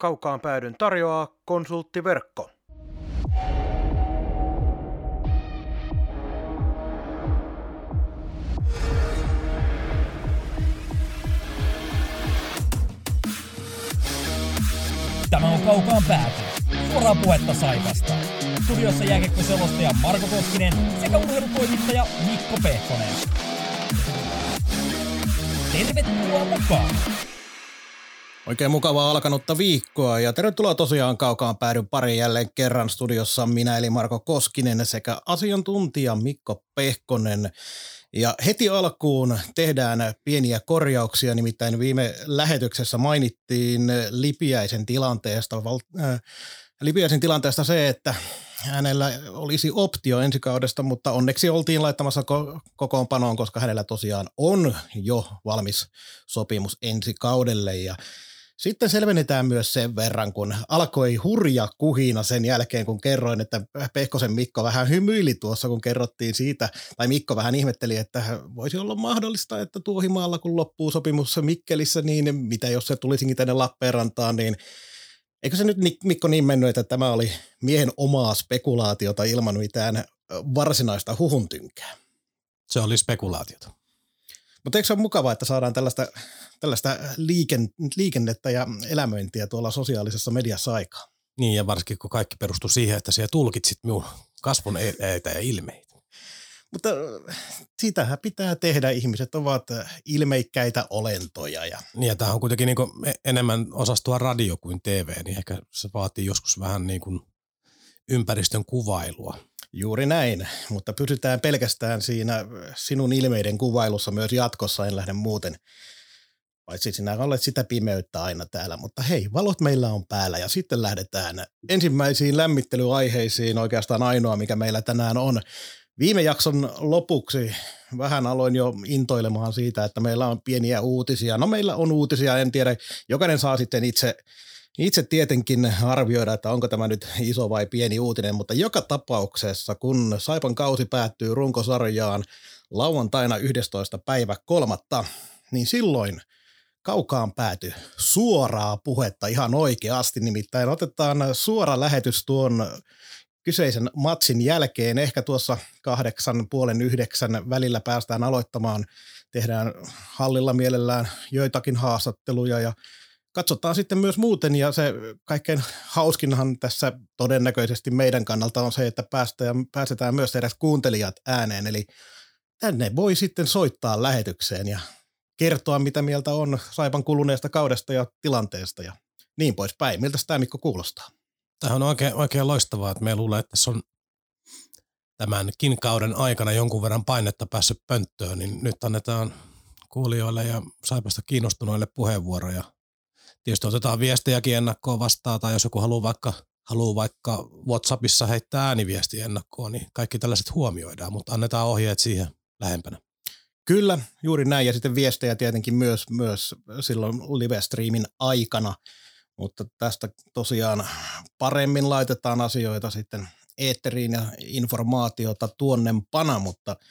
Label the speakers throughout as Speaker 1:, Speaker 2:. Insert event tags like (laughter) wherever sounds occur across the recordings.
Speaker 1: Kaukaan päädyn tarjoaa konsulttiverkko.
Speaker 2: Tämä on Kaukaan pääty. Suoraa puhetta Saivasta. Studiossa jääkiekkoselostaja Marko Koskinen sekä urheilutoimittaja Mikko Pehkonen. Tervetuloa mukaan!
Speaker 3: Oikein mukavaa alkanutta viikkoa ja tervetuloa tosiaan kaukaan päädyn pari jälleen kerran studiossa minä eli Marko Koskinen sekä asiantuntija Mikko Pehkonen. Ja heti alkuun tehdään pieniä korjauksia, nimittäin viime lähetyksessä mainittiin Lipiäisen tilanteesta, äh, Lipiäisen tilanteesta se, että hänellä olisi optio ensi kaudesta, mutta onneksi oltiin laittamassa ko- kokoonpanoon, koska hänellä tosiaan on jo valmis sopimus ensi kaudelle ja sitten selvennetään myös sen verran, kun alkoi hurja kuhina sen jälkeen, kun kerroin, että Pehkosen Mikko vähän hymyili tuossa, kun kerrottiin siitä, tai Mikko vähän ihmetteli, että voisi olla mahdollista, että Tuohimaalla, kun loppuu sopimus Mikkelissä, niin mitä jos se tulisinkin tänne Lappeenrantaan, niin eikö se nyt Mikko niin mennyt, että tämä oli miehen omaa spekulaatiota ilman mitään varsinaista huhuntynkää?
Speaker 4: Se oli spekulaatiota.
Speaker 3: Mutta eikö se ole mukavaa, että saadaan tällaista, tällaista liiken, liikennettä ja elämöintiä tuolla sosiaalisessa mediassa aikaa?
Speaker 4: Niin, ja varsinkin kun kaikki perustuu siihen, että siellä tulkitsit minun kasvun eitä ja ilmeitä.
Speaker 3: Mutta sitähän pitää tehdä. Ihmiset ovat ilmeikkäitä olentoja. Ja...
Speaker 4: Niin, ja tämä on kuitenkin niin enemmän osastua radio kuin TV, niin ehkä se vaatii joskus vähän niin kuin ympäristön kuvailua.
Speaker 3: Juuri näin, mutta pysytään pelkästään siinä sinun ilmeiden kuvailussa myös jatkossa, en lähde muuten. Paitsi sinä olet sitä pimeyttä aina täällä, mutta hei, valot meillä on päällä ja sitten lähdetään ensimmäisiin lämmittelyaiheisiin, oikeastaan ainoa mikä meillä tänään on. Viime jakson lopuksi vähän aloin jo intoilemaan siitä, että meillä on pieniä uutisia. No meillä on uutisia, en tiedä, jokainen saa sitten itse itse tietenkin arvioida, että onko tämä nyt iso vai pieni uutinen, mutta joka tapauksessa, kun Saipan kausi päättyy runkosarjaan lauantaina 11. päivä kolmatta, niin silloin kaukaan pääty suoraa puhetta ihan oikeasti. Nimittäin otetaan suora lähetys tuon kyseisen matsin jälkeen. Ehkä tuossa kahdeksan puolen yhdeksän välillä päästään aloittamaan. Tehdään hallilla mielellään joitakin haastatteluja ja katsotaan sitten myös muuten ja se kaikkein hauskinhan tässä todennäköisesti meidän kannalta on se, että päästään, pääsetään myös edes kuuntelijat ääneen. Eli tänne voi sitten soittaa lähetykseen ja kertoa, mitä mieltä on Saipan kuluneesta kaudesta ja tilanteesta ja niin poispäin. Miltä tämä Mikko kuulostaa?
Speaker 4: Tämä on oikein, oikein loistavaa, että me luulee, että tässä on tämänkin kauden aikana jonkun verran painetta päässyt pönttöön, niin nyt annetaan kuulijoille ja Saipasta kiinnostuneille puheenvuoroja – Tietysti otetaan viestejäkin ennakkoon vastaan, tai jos joku haluaa vaikka, haluaa vaikka WhatsAppissa heittää ääniviesti ennakkoon, niin kaikki tällaiset huomioidaan, mutta annetaan ohjeet siihen lähempänä.
Speaker 3: Kyllä, juuri näin. Ja sitten viestejä tietenkin myös, myös silloin live-streamin aikana, mutta tästä tosiaan paremmin laitetaan asioita sitten eetteriin ja informaatiota tuonnempana, mutta –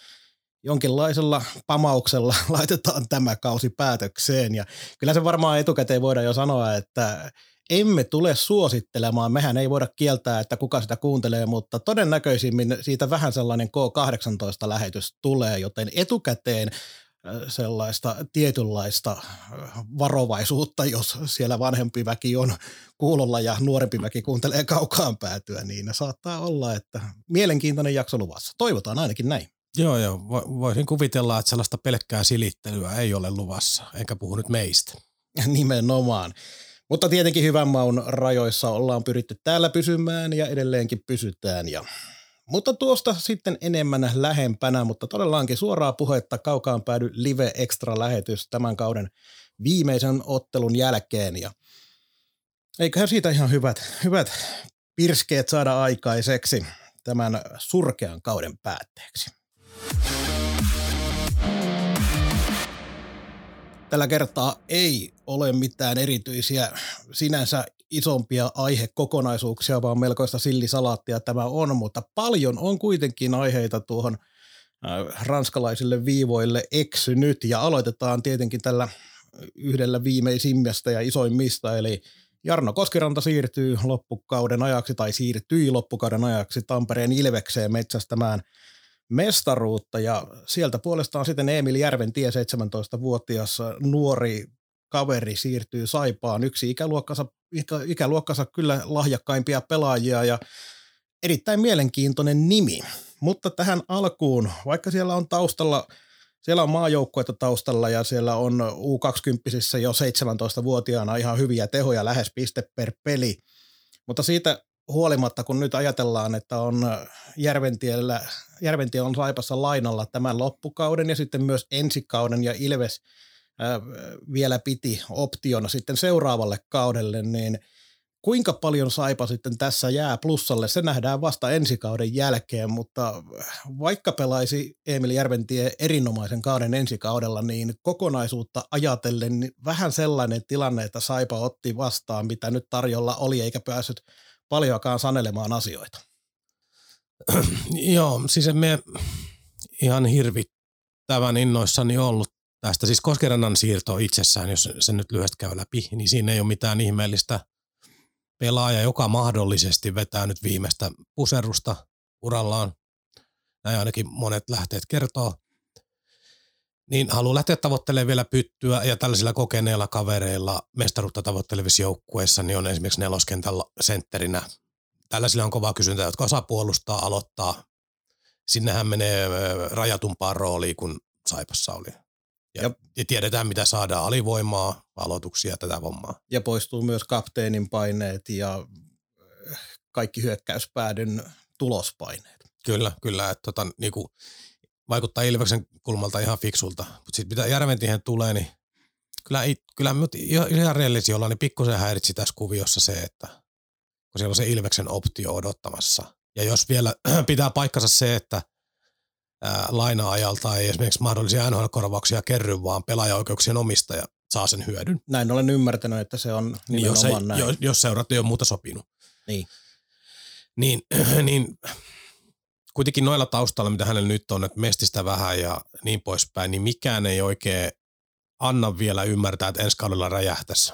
Speaker 3: jonkinlaisella pamauksella (laughs) laitetaan tämä kausi päätökseen. Ja kyllä se varmaan etukäteen voidaan jo sanoa, että emme tule suosittelemaan. Mehän ei voida kieltää, että kuka sitä kuuntelee, mutta todennäköisimmin siitä vähän sellainen K18-lähetys tulee, joten etukäteen sellaista tietynlaista varovaisuutta, jos siellä vanhempi väki on kuulolla ja nuorempi väki kuuntelee kaukaan päätyä, niin saattaa olla, että mielenkiintoinen jakso luvassa. Toivotaan ainakin näin.
Speaker 4: Joo, joo. Voisin kuvitella, että sellaista pelkkää silittelyä ei ole luvassa, enkä puhu nyt meistä. (laughs)
Speaker 3: Nimenomaan. Mutta tietenkin hyvän maun rajoissa ollaan pyritty täällä pysymään ja edelleenkin pysytään. Ja... Mutta tuosta sitten enemmän lähempänä, mutta todellaankin suoraa puhetta kaukaan päädy live extra lähetys tämän kauden viimeisen ottelun jälkeen. Ja eiköhän siitä ihan hyvät, hyvät pirskeet saada aikaiseksi tämän surkean kauden päätteeksi. Tällä kertaa ei ole mitään erityisiä sinänsä isompia aihekokonaisuuksia, vaan melkoista sillisalaattia tämä on, mutta paljon on kuitenkin aiheita tuohon äh, ranskalaisille viivoille eksynyt. Ja aloitetaan tietenkin tällä yhdellä viimeisimmästä ja isoimmista, eli Jarno Koskiranta siirtyy loppukauden ajaksi tai siirtyi loppukauden ajaksi Tampereen Ilvekseen metsästämään mestaruutta ja sieltä puolestaan sitten Emil Järventie 17-vuotias nuori kaveri siirtyy Saipaan yksi ikäluokkansa, ikä, ikäluokkansa kyllä lahjakkaimpia pelaajia ja erittäin mielenkiintoinen nimi. Mutta tähän alkuun, vaikka siellä on taustalla, siellä on maajoukkuetta taustalla ja siellä on U20 jo 17-vuotiaana ihan hyviä tehoja, lähes piste per peli. Mutta siitä huolimatta, kun nyt ajatellaan, että on Järventiellä, Järventie on Saipassa lainalla tämän loppukauden ja sitten myös ensikauden ja Ilves ää, vielä piti optiona sitten seuraavalle kaudelle, niin – Kuinka paljon Saipa sitten tässä jää plussalle, se nähdään vasta ensi kauden jälkeen, mutta vaikka pelaisi Emil Järventie erinomaisen kauden ensi kaudella, niin kokonaisuutta ajatellen niin vähän sellainen tilanne, että Saipa otti vastaan, mitä nyt tarjolla oli, eikä päässyt paljonkaan sanelemaan asioita. (clears throat)
Speaker 4: Joo, siis me ihan hirvittävän innoissani ollut tästä. Siis Koskerannan siirto itsessään, jos se nyt lyhyesti käy läpi, niin siinä ei ole mitään ihmeellistä – pelaaja, joka mahdollisesti vetää nyt viimeistä puserusta urallaan, näin ainakin monet lähteet kertoo, niin haluaa lähteä tavoittelemaan vielä pyttyä ja tällaisilla kokeneilla kavereilla mestaruutta tavoittelevissa joukkueissa niin on esimerkiksi neloskentällä sentterinä. Tällaisilla on kovaa kysyntää, jotka osaa puolustaa, aloittaa. Sinnehän menee rajatumpaan rooliin kuin Saipassa oli. Ja, ja, ja tiedetään, mitä saadaan, alivoimaa, aloituksia, tätä hommaa.
Speaker 3: Ja poistuu myös kapteenin paineet ja äh, kaikki hyökkäyspäädyn tulospaineet.
Speaker 4: Kyllä, kyllä. Että tota, niinku, vaikuttaa Ilveksen kulmalta ihan fiksulta. Mutta sitten mitä Järventihän tulee, niin kyllä, kyllä ihan rehellisiä ollaan, niin pikkusen häiritsi tässä kuviossa se, että kun siellä on se Ilveksen optio odottamassa. Ja jos vielä (clears throat) pitää paikkansa se, että – laina-ajalta ei esimerkiksi mahdollisia NHL-korvauksia kerry, vaan pelaajaoikeuksien omistaja saa sen hyödyn.
Speaker 3: Näin olen ymmärtänyt, että se on
Speaker 4: niin jos, ei, näin. Jos, jos seurat ei ole muuta sopinut.
Speaker 3: Niin.
Speaker 4: Niin, (clears throat) niin kuitenkin noilla taustalla, mitä hänellä nyt on, että mestistä vähän ja niin poispäin, niin mikään ei oikein anna vielä ymmärtää, että ensi kaudella räjähtäisi.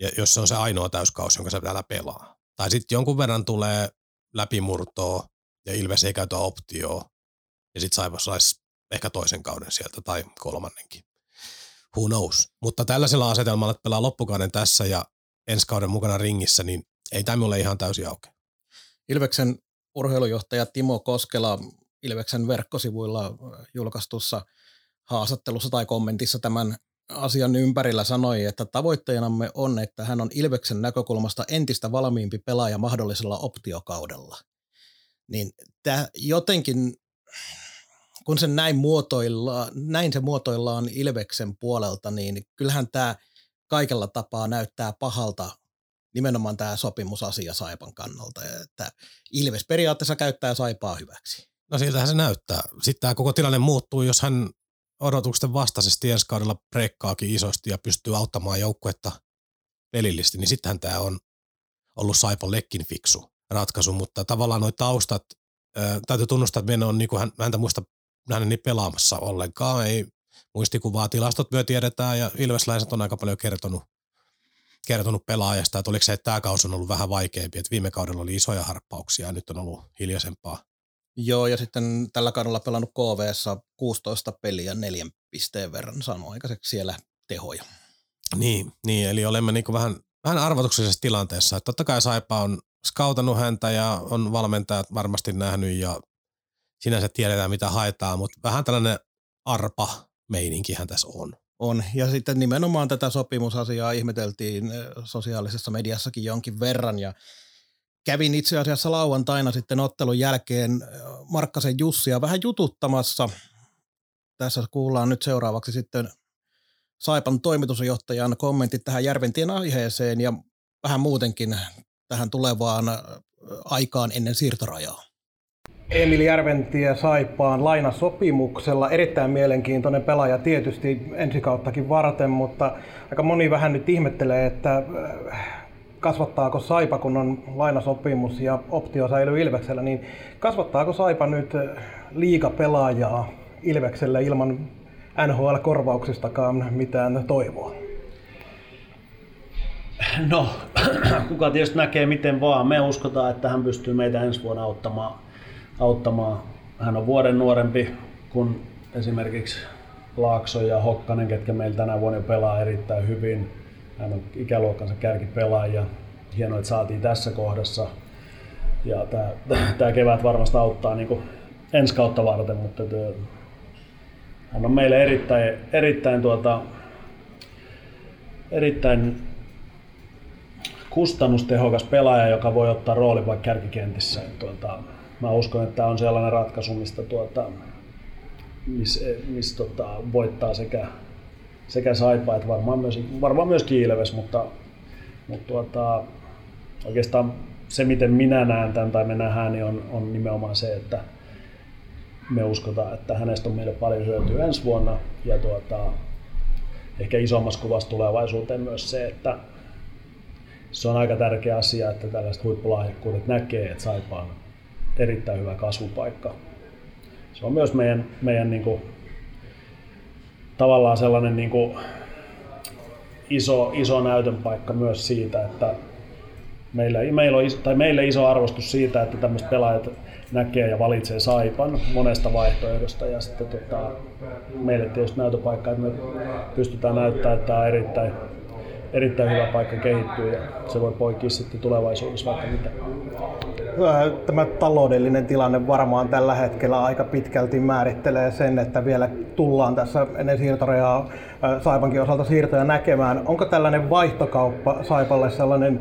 Speaker 4: Ja jos se on se ainoa täyskausi, jonka se täällä pelaa. Tai sitten jonkun verran tulee läpimurtoa ja Ilves ei käytä optioa ja sitten Saivas saisi ehkä toisen kauden sieltä tai kolmannenkin. Who knows. Mutta tällaisella asetelmalla, että pelaa loppukauden tässä ja ensi kauden mukana ringissä, niin ei tämä ole ihan täysin auki.
Speaker 3: Ilveksen urheilujohtaja Timo Koskela Ilveksen verkkosivuilla julkaistussa haastattelussa tai kommentissa tämän asian ympärillä sanoi, että tavoitteenamme on, että hän on Ilveksen näkökulmasta entistä valmiimpi pelaaja mahdollisella optiokaudella. Niin tämä jotenkin kun se näin, näin se muotoillaan Ilveksen puolelta, niin kyllähän tämä kaikella tapaa näyttää pahalta nimenomaan tämä sopimusasia Saipan kannalta, että Ilves periaatteessa käyttää Saipaa hyväksi.
Speaker 4: No siltähän se näyttää. Sitten tämä koko tilanne muuttuu, jos hän odotusten vastaisesti ensi kaudella breikkaakin isosti ja pystyy auttamaan joukkuetta pelillisesti, niin sittenhän tämä on ollut Saipan lekkin fiksu ratkaisu, mutta tavallaan nuo taustat täytyy tunnustaa, että on niin hän, häntä muista nähnyt niin pelaamassa ollenkaan. Ei muistikuvaa, tilastot myö tiedetään ja Ilvesläiset on aika paljon kertonut, kertonut pelaajasta, että oliko se, että tämä kausi on ollut vähän vaikeampi, että viime kaudella oli isoja harppauksia ja nyt on ollut hiljaisempaa.
Speaker 3: Joo, ja sitten tällä kaudella pelannut KVssa 16 peliä neljän pisteen verran saanut aikaiseksi siellä tehoja.
Speaker 4: Niin, niin eli olemme niin vähän, vähän arvotuksellisessa tilanteessa. Että totta kai Saipa on skautannut häntä ja on valmentajat varmasti nähnyt ja sinänsä tiedetään mitä haetaan, mutta vähän tällainen arpa meininkihän tässä on.
Speaker 3: On, ja sitten nimenomaan tätä sopimusasiaa ihmeteltiin eh, sosiaalisessa mediassakin jonkin verran, ja kävin itse asiassa lauantaina sitten ottelun jälkeen eh, Markkasen Jussia vähän jututtamassa. Tässä kuullaan nyt seuraavaksi sitten Saipan toimitusjohtajan kommentit tähän Järventien aiheeseen ja vähän muutenkin tähän tulevaan aikaan ennen siirtorajaa. Emil Järventie Saipaan lainasopimuksella. Erittäin mielenkiintoinen pelaaja tietysti ensikauttakin varten, mutta aika moni vähän nyt ihmettelee, että kasvattaako Saipa, kun on lainasopimus ja optio säilyy Ilveksellä, niin kasvattaako Saipa nyt liikapelaajaa Ilveksellä ilman NHL-korvauksistakaan mitään toivoa?
Speaker 5: No, (clears throat) kuka tietysti näkee miten vaan. Me uskotaan, että hän pystyy meitä ensi vuonna auttamaan. Auttamaan. Hän on vuoden nuorempi kuin esimerkiksi Laakso ja Hokkanen, ketkä meillä tänä vuonna jo pelaa erittäin hyvin. Hän on ikäluokkansa kärkipelaaja. Hienoa, että saatiin tässä kohdassa. Ja tämä (laughs) kevät varmasti auttaa niin ensi kautta varten, mutta hän on meille erittäin, erittäin, tuota, erittäin kustannustehokas pelaaja, joka voi ottaa rooli vaikka kärkikentissä. Tuota, mä uskon, että tämä on sellainen ratkaisu, mistä tuota, missä mis, tota, voittaa sekä, sekä Saipa että varmaan myös, varmaan myös Kiileves, mutta, mutta tuota, oikeastaan se, miten minä näen tämän tai me nähdään, niin on, on nimenomaan se, että me uskotaan, että hänestä on meille paljon hyötyä ensi vuonna. Ja tuota, ehkä isommassa kuvassa tulevaisuuteen myös se, että se on aika tärkeä asia, että tällaiset huippulahjakkuudet näkee, että Saipa on erittäin hyvä kasvupaikka. Se on myös meidän, meidän niin kuin, tavallaan sellainen niin kuin, iso, iso näytön paikka myös siitä, että meillä, meillä on, tai meille iso arvostus siitä, että tämmöiset pelaajat näkee ja valitsee Saipan monesta vaihtoehdosta ja sitten tota, meille tietysti näytöpaikka, että me pystytään näyttämään, että tämä on erittäin, erittäin hyvä paikka kehittyä ja se voi poikia sitten tulevaisuudessa vaikka mitä.
Speaker 3: Tämä taloudellinen tilanne varmaan tällä hetkellä aika pitkälti määrittelee sen, että vielä tullaan tässä ennen siirtorajaa Saipankin osalta siirtoja näkemään. Onko tällainen vaihtokauppa Saipalle sellainen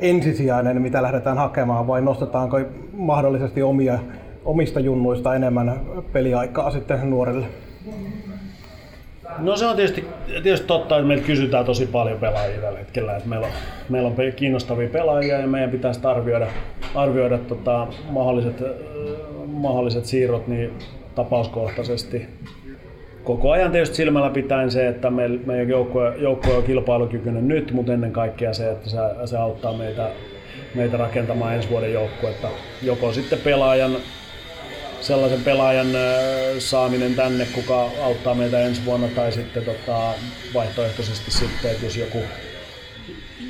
Speaker 3: ensisijainen, mitä lähdetään hakemaan, vai nostetaanko mahdollisesti omia, omista junnuista enemmän peliaikaa sitten nuorille?
Speaker 5: No se on tietysti, tietysti totta, että meiltä kysytään tosi paljon pelaajia tällä hetkellä. Että meillä, on, meillä on kiinnostavia pelaajia ja meidän pitäisi arvioida, arvioida tota, mahdolliset, mahdolliset siirrot niin tapauskohtaisesti koko ajan tietysti silmällä pitäen se, että meidän joukkue, joukkue on kilpailukykyinen nyt, mutta ennen kaikkea se, että se, se auttaa meitä, meitä rakentamaan ensi vuoden joukkuetta. Joko sitten pelaajan, sellaisen pelaajan saaminen tänne, kuka auttaa meitä ensi vuonna, tai sitten tota, vaihtoehtoisesti sitten, että jos joku,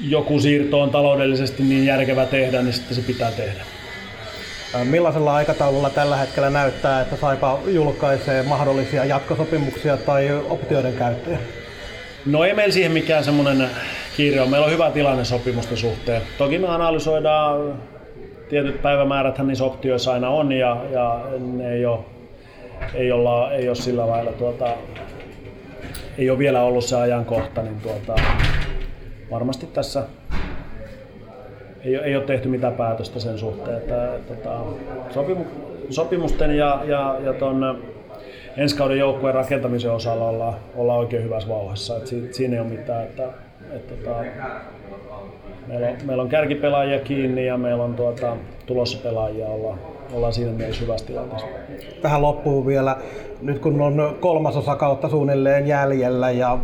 Speaker 5: joku siirto on taloudellisesti niin järkevä tehdä, niin sitten se pitää tehdä.
Speaker 3: Millaisella aikataululla tällä hetkellä näyttää, että Saipa julkaisee mahdollisia jatkosopimuksia tai optioiden käyttöjä?
Speaker 5: No ei meillä siihen mikään semmoinen kiire on. Meillä on hyvä tilanne sopimusten suhteen. Toki me analysoidaan tietyt päivämäärät niissä optioissa aina on ja, ja ne ei ole, ei, olla, ei ole sillä lailla tuota, ei ole vielä ollut se ajankohta, niin tuota, varmasti tässä ei, ei ole tehty mitään päätöstä sen suhteen. Että, että, tota, sopimu, sopimusten ja, ja, ja ton ensi kauden joukkueen rakentamisen osalla ollaan, ollaan oikein hyvässä vauhassa. Siinä ei ole mitään. Että, että, tota, meillä, on, meillä on kärkipelaajia kiinni ja meillä on tuota, tulossa pelaajia. Ollaan, ollaan siinä mielessä hyvässä tilanteessa.
Speaker 3: Tähän loppuu vielä, nyt kun on kolmasosa kautta suunnilleen jäljellä ja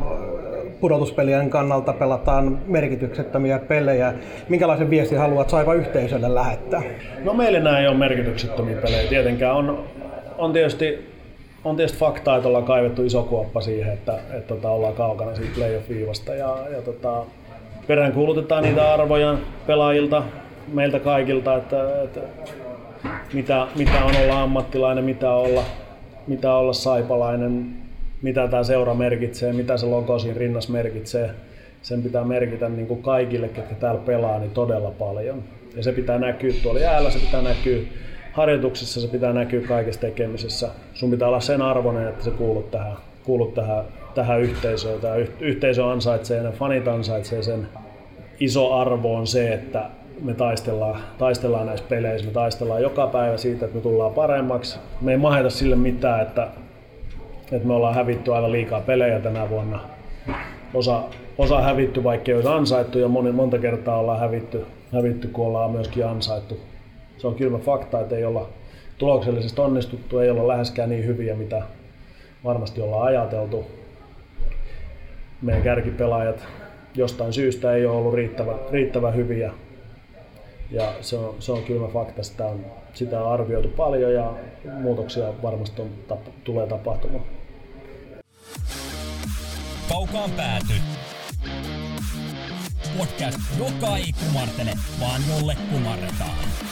Speaker 3: pudotuspelien kannalta pelataan merkityksettömiä pelejä. Minkälaisen viestin haluat Saipa yhteisölle lähettää?
Speaker 5: No meille nämä ei ole merkityksettömiä pelejä. Tietenkään on, on tietysti on tietysti faktaa, että ollaan kaivettu iso kuoppa siihen, että, että, että tota, ollaan kaukana siitä playoff-viivasta ja, ja tota, peräänkuulutetaan niitä arvoja pelaajilta, meiltä kaikilta, että, että mitä, mitä on olla ammattilainen, mitä olla, mitä olla saipalainen, mitä tämä seura merkitsee, mitä se logo siinä rinnassa merkitsee. Sen pitää merkitä niin kuin kaikille, ketkä täällä pelaa, niin todella paljon. Ja se pitää näkyä tuolla jäällä, se pitää näkyä harjoituksissa, se pitää näkyä kaikessa tekemisessä. Sun pitää olla sen arvoinen, että se kuulut tähän, kuulut tähän, tähän yhteisöön. Tämä yhteisö ansaitsee, ne fanit ansaitsee sen. Iso arvo on se, että me taistellaan, taistellaan näissä peleissä, me taistellaan joka päivä siitä, että me tullaan paremmaksi. Me ei maheta sille mitään, että että me ollaan hävitty aivan liikaa pelejä tänä vuonna. Osa, osa hävitty, vaikka ei olisi ansaittu, ja moni, monta kertaa ollaan hävitty, hävitty, kun ollaan myöskin ansaittu. Se on kylmä fakta, että ei olla tuloksellisesti onnistuttu, ei olla läheskään niin hyviä, mitä varmasti ollaan ajateltu. Meidän kärkipelaajat jostain syystä ei ole ollut riittävän, riittävän hyviä. Ja se on, se on kylmä fakta, sitä on, sitä on arvioitu paljon ja muutoksia varmasti on, tap, tulee tapahtumaan.
Speaker 2: Kaukaan pääty. podcast, joka ei kumartele, vaan jolle kumarretaan.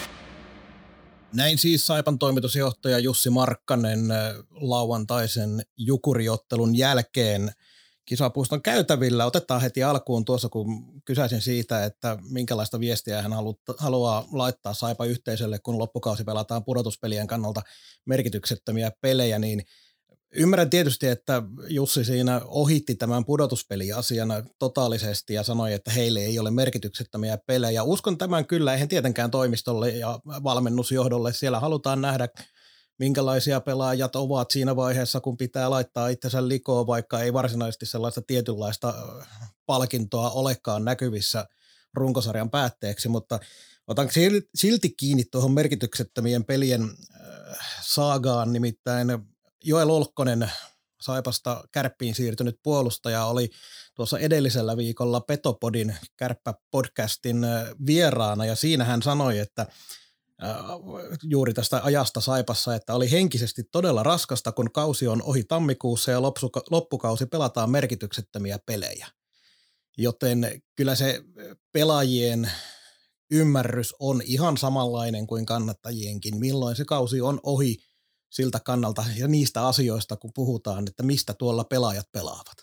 Speaker 3: Näin siis Saipan toimitusjohtaja Jussi Markkanen lauantaisen jukuriottelun jälkeen kisapuiston käytävillä. Otetaan heti alkuun tuossa, kun kysäisin siitä, että minkälaista viestiä hän haluaa laittaa Saipa yhteisölle, kun loppukausi pelataan pudotuspelien kannalta merkityksettömiä pelejä, niin – Ymmärrän tietysti, että Jussi siinä ohitti tämän pudotuspeliasiana totaalisesti ja sanoi, että heille ei ole merkityksettömiä pelejä. Uskon tämän kyllä, eihän tietenkään toimistolle ja valmennusjohdolle. Siellä halutaan nähdä, minkälaisia pelaajat ovat siinä vaiheessa, kun pitää laittaa itsensä likoon, vaikka ei varsinaisesti sellaista tietynlaista palkintoa olekaan näkyvissä runkosarjan päätteeksi, mutta otan silti kiinni tuohon merkityksettömien pelien saagaan, nimittäin Joel Olkkonen Saipasta kärppiin siirtynyt puolustaja oli tuossa edellisellä viikolla Petopodin kärppäpodcastin vieraana ja siinä hän sanoi, että juuri tästä ajasta Saipassa, että oli henkisesti todella raskasta, kun kausi on ohi tammikuussa ja loppukausi pelataan merkityksettömiä pelejä. Joten kyllä se pelaajien ymmärrys on ihan samanlainen kuin kannattajienkin, milloin se kausi on ohi – siltä kannalta ja niistä asioista, kun puhutaan, että mistä tuolla pelaajat pelaavat?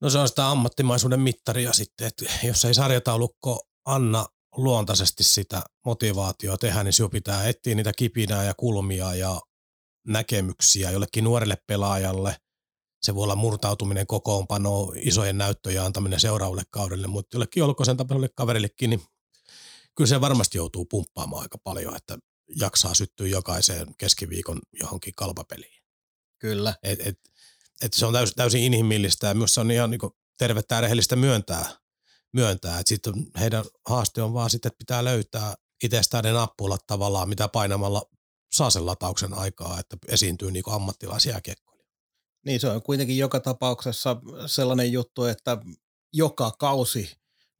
Speaker 4: No se on sitä ammattimaisuuden mittaria sitten, että jos ei sarjataulukko anna luontaisesti sitä motivaatiota tehdä, niin sinun pitää etsiä niitä kipinää ja kulmia ja näkemyksiä jollekin nuorelle pelaajalle. Se voi olla murtautuminen kokoonpano, isojen näyttöjen antaminen seuraavalle kaudelle, mutta jollekin olkoisen tapaiselle kaverillekin, niin kyllä se varmasti joutuu pumppaamaan aika paljon, että jaksaa syttyä jokaiseen keskiviikon johonkin kalpapeliin.
Speaker 3: Kyllä.
Speaker 4: Et, et, et se on täysin, täysin inhimillistä ja myös se on ihan niin tervettä ja rehellistä myöntää, myöntää. että sitten heidän haaste on vaan sitten, että pitää löytää itsestään ne nappulat tavallaan, mitä painamalla saa sen latauksen aikaa, että esiintyy niin ammattilaisia kiekkoja.
Speaker 3: Niin se on kuitenkin joka tapauksessa sellainen juttu, että joka kausi,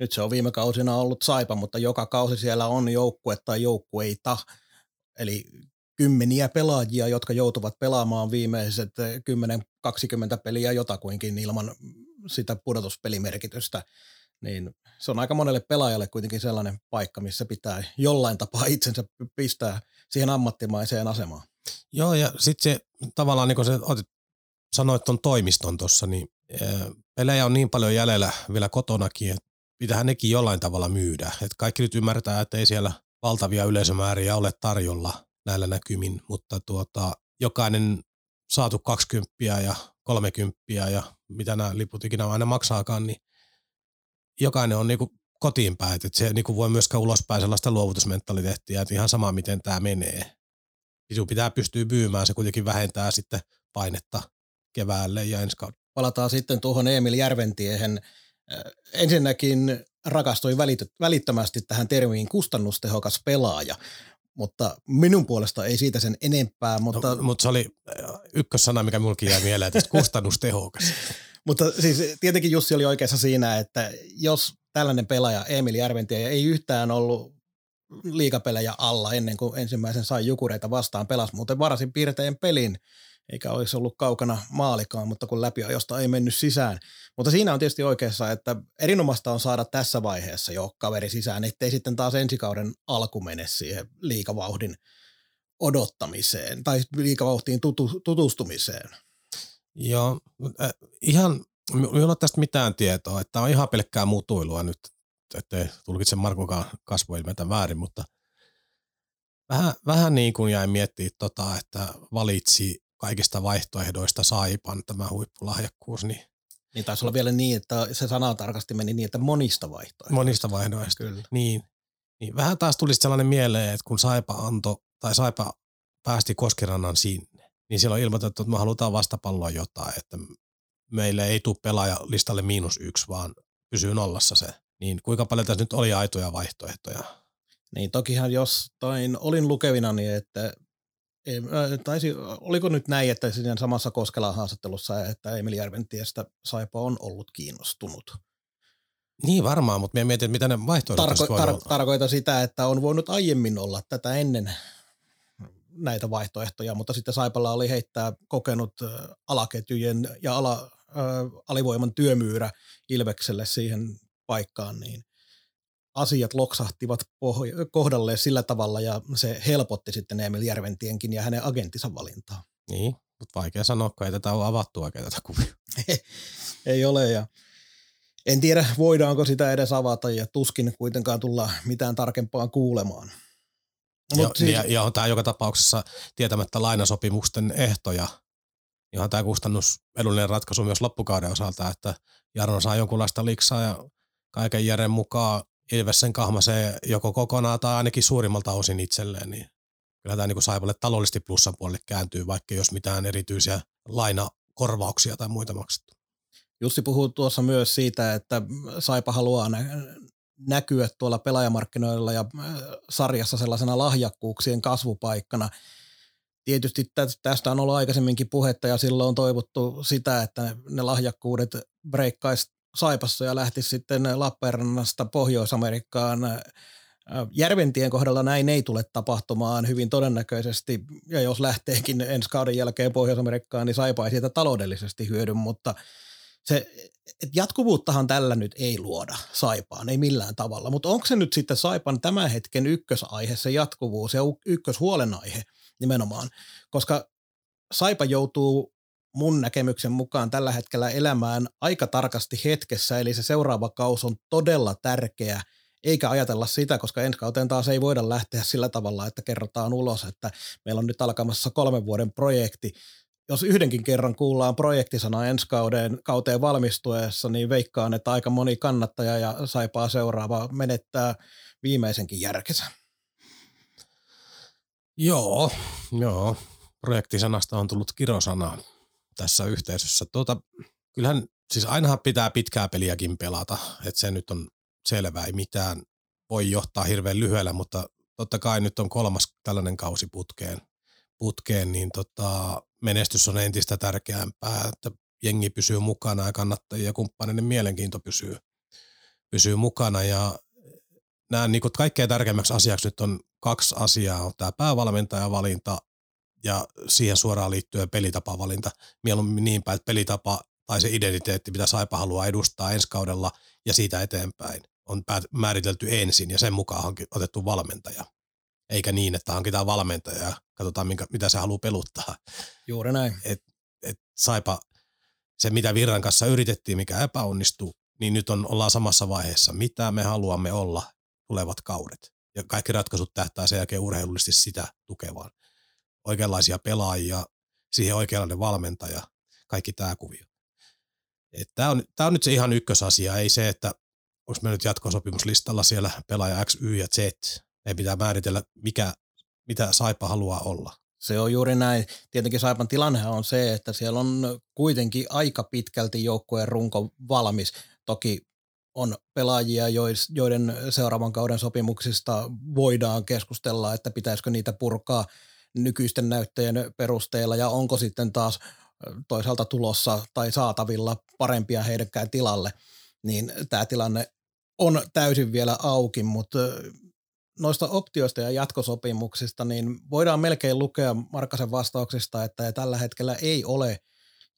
Speaker 3: nyt se on viime kausina ollut Saipa, mutta joka kausi siellä on joukkue tai joukkueita, Eli kymmeniä pelaajia, jotka joutuvat pelaamaan viimeiset 10-20 peliä jotakuinkin ilman sitä pudotuspelimerkitystä, niin se on aika monelle pelaajalle kuitenkin sellainen paikka, missä pitää jollain tapaa itsensä pistää siihen ammattimaiseen asemaan.
Speaker 4: Joo, ja sitten se tavallaan, niin kuin se otit, sanoit tuon toimiston tuossa, niin pelejä on niin paljon jäljellä vielä kotonakin, että pitäähän nekin jollain tavalla myydä. Et kaikki nyt ymmärtää, että ei siellä valtavia yleisömääriä ole tarjolla näillä näkymin, mutta tuota, jokainen saatu 20 ja 30 ja mitä nämä liput ikinä aina maksaakaan, niin jokainen on niinku kotiin päin, että se niinku voi myöskään ulospäin sellaista luovutusmentaliteettia, että ihan sama miten tämä menee. Sinun pitää pystyä myymään, se kuitenkin vähentää sitten painetta keväälle ja ensi kaudella.
Speaker 3: Palataan sitten tuohon Emil Järventiehen. Ensinnäkin rakastuin välittömästi tähän termiin kustannustehokas pelaaja, mutta minun puolesta ei siitä sen enempää. Mutta,
Speaker 4: no, mutta se oli äh, ykkössana, mikä minullekin jäi mieleen, että kustannustehokas. (laughs)
Speaker 3: mutta siis tietenkin Jussi oli oikeassa siinä, että jos tällainen pelaaja, Emil Järventie, ei yhtään ollut liikapelejä alla ennen kuin ensimmäisen sai Jukureita vastaan, pelas muuten varasin piirtein pelin, eikä olisi ollut kaukana maalikaan, mutta kun läpiajosta ei mennyt sisään. Mutta siinä on tietysti oikeassa, että erinomaista on saada tässä vaiheessa jo kaveri sisään, ettei sitten taas ensi kauden alku mene siihen liikavauhdin odottamiseen tai liikavauhtiin tutu, tutustumiseen.
Speaker 4: Joo, äh, ihan, minulla ole tästä mitään tietoa, että on ihan pelkkää mutuilua nyt, ettei tulkitse Markokaan kasvoilmeitä väärin, mutta vähän, vähän niin kuin jäin miettimään tota, että valitsi kaikista vaihtoehdoista Saipan tämä huippulahjakkuus, niin
Speaker 3: niin taisi olla vielä niin, että se sana tarkasti meni niin, että monista vaihtoehdoista.
Speaker 4: Monista vaihtoehdoista, Kyllä. Niin. niin. Vähän taas tuli sellainen mieleen, että kun Saipa anto, tai Saipa päästi Koskirannan sinne, niin siellä on ilmoitettu, että me halutaan vastapalloa jotain, että meille ei tule pelaajalistalle miinus yksi, vaan pysyy nollassa se. Niin kuinka paljon tässä nyt oli aitoja vaihtoehtoja?
Speaker 3: Niin tokihan jostain olin lukevina, niin että taisi, oliko nyt näin, että siinä samassa Koskelan haastattelussa, että Emil Järventiestä Saipa on ollut kiinnostunut?
Speaker 4: Niin varmaan, mutta minä mietin, mitä ne vaihtoehdot Tarko- tar- olla.
Speaker 3: Tarkoitan sitä, että on voinut aiemmin olla tätä ennen näitä vaihtoehtoja, mutta sitten Saipalla oli heittää kokenut alaketjujen ja ala, äh, alivoiman työmyyrä Ilvekselle siihen paikkaan, niin asiat loksahtivat poh- kohdalleen sillä tavalla ja se helpotti sitten Emil Järventienkin ja hänen agenttinsa valintaa.
Speaker 4: Niin, mutta vaikea sanoa, kun ei tätä ole avattu oikein tätä kuvia. (laughs)
Speaker 3: ei ole ja en tiedä voidaanko sitä edes avata ja tuskin kuitenkaan tulla mitään tarkempaa kuulemaan.
Speaker 4: Mut ja, siis... ja, ja on tämä joka tapauksessa tietämättä lainasopimusten ehtoja, ihan tämä kustannus edullinen ratkaisu myös loppukauden osalta, että Jarno saa jonkunlaista liksaa ja kaiken järjen mukaan Ilves sen kahmasee joko kokonaan tai ainakin suurimmalta osin itselleen, niin kyllä tämä niin Saipalle taloudellisesti plussan puolelle kääntyy, vaikka jos mitään erityisiä lainakorvauksia tai muita maksettu.
Speaker 3: Jussi puhuu tuossa myös siitä, että Saipa haluaa näkyä tuolla pelaajamarkkinoilla ja äh, sarjassa sellaisena lahjakkuuksien kasvupaikkana. Tietysti tästä on ollut aikaisemminkin puhetta ja silloin on toivottu sitä, että ne lahjakkuudet breikkaisi Saipassa ja lähti sitten Lappeenrannasta Pohjois-Amerikkaan. Järventien kohdalla näin ei tule tapahtumaan hyvin todennäköisesti, ja jos lähteekin ensi kauden jälkeen Pohjois-Amerikkaan, niin Saipa ei siitä taloudellisesti hyödy, mutta se, et jatkuvuuttahan tällä nyt ei luoda Saipaan, ei millään tavalla, mutta onko se nyt sitten Saipan tämän hetken ykkösaihe, se jatkuvuus ja ykköshuolenaihe nimenomaan, koska Saipa joutuu mun näkemyksen mukaan tällä hetkellä elämään aika tarkasti hetkessä, eli se seuraava kaus on todella tärkeä, eikä ajatella sitä, koska ensi kauteen taas ei voida lähteä sillä tavalla, että kerrotaan ulos, että meillä on nyt alkamassa kolmen vuoden projekti. Jos yhdenkin kerran kuullaan projektisana ensi kauden, kauteen valmistuessa, niin veikkaan, että aika moni kannattaja ja saipaa seuraava menettää viimeisenkin järkensä.
Speaker 4: Joo, joo. Projektisanasta on tullut kirosana tässä yhteisössä. Tuota, kyllähän siis ainahan pitää pitkää peliäkin pelata, että se nyt on selvää, ei mitään voi johtaa hirveän lyhyellä, mutta totta kai nyt on kolmas tällainen kausi putkeen, putkeen niin tota, menestys on entistä tärkeämpää, että jengi pysyy mukana ja kannattajia ja kumppaneiden mielenkiinto pysyy, pysyy mukana. Ja nämä niin kaikkein tärkeimmäksi asiaksi nyt on kaksi asiaa, on tämä päävalmentajavalinta ja siihen suoraan liittyen pelitapavalinta. Mieluummin niin päin, että pelitapa tai se identiteetti, mitä Saipa haluaa edustaa ensi kaudella ja siitä eteenpäin, on päät- määritelty ensin ja sen mukaan on otettu valmentaja. Eikä niin, että hankitaan valmentaja ja katsotaan, minkä, mitä se haluaa peluttaa.
Speaker 3: Juuri näin.
Speaker 4: Et, et Saipa, se mitä Virran kanssa yritettiin, mikä epäonnistui, niin nyt on, ollaan samassa vaiheessa. Mitä me haluamme olla tulevat kaudet? Ja kaikki ratkaisut tähtää sen jälkeen urheilullisesti sitä tukevaan oikeanlaisia pelaajia, siihen oikeanlainen valmentaja, kaikki tämä kuvio. Tämä on, tää on nyt se ihan ykkösasia, ei se, että onko me nyt jatkosopimuslistalla siellä pelaaja X, Y ja Z. Ei pitää määritellä, mikä, mitä Saipa haluaa olla.
Speaker 3: Se on juuri näin. Tietenkin Saipan tilannehan on se, että siellä on kuitenkin aika pitkälti joukkueen runko valmis. Toki on pelaajia, joiden seuraavan kauden sopimuksista voidaan keskustella, että pitäisikö niitä purkaa – nykyisten näyttöjen perusteella? Ja onko sitten taas toisaalta tulossa tai saatavilla parempia heidänkään tilalle, niin tämä tilanne on täysin vielä auki, mutta noista optioista ja jatkosopimuksista, niin voidaan melkein lukea Markkasen vastauksista, että tällä hetkellä ei ole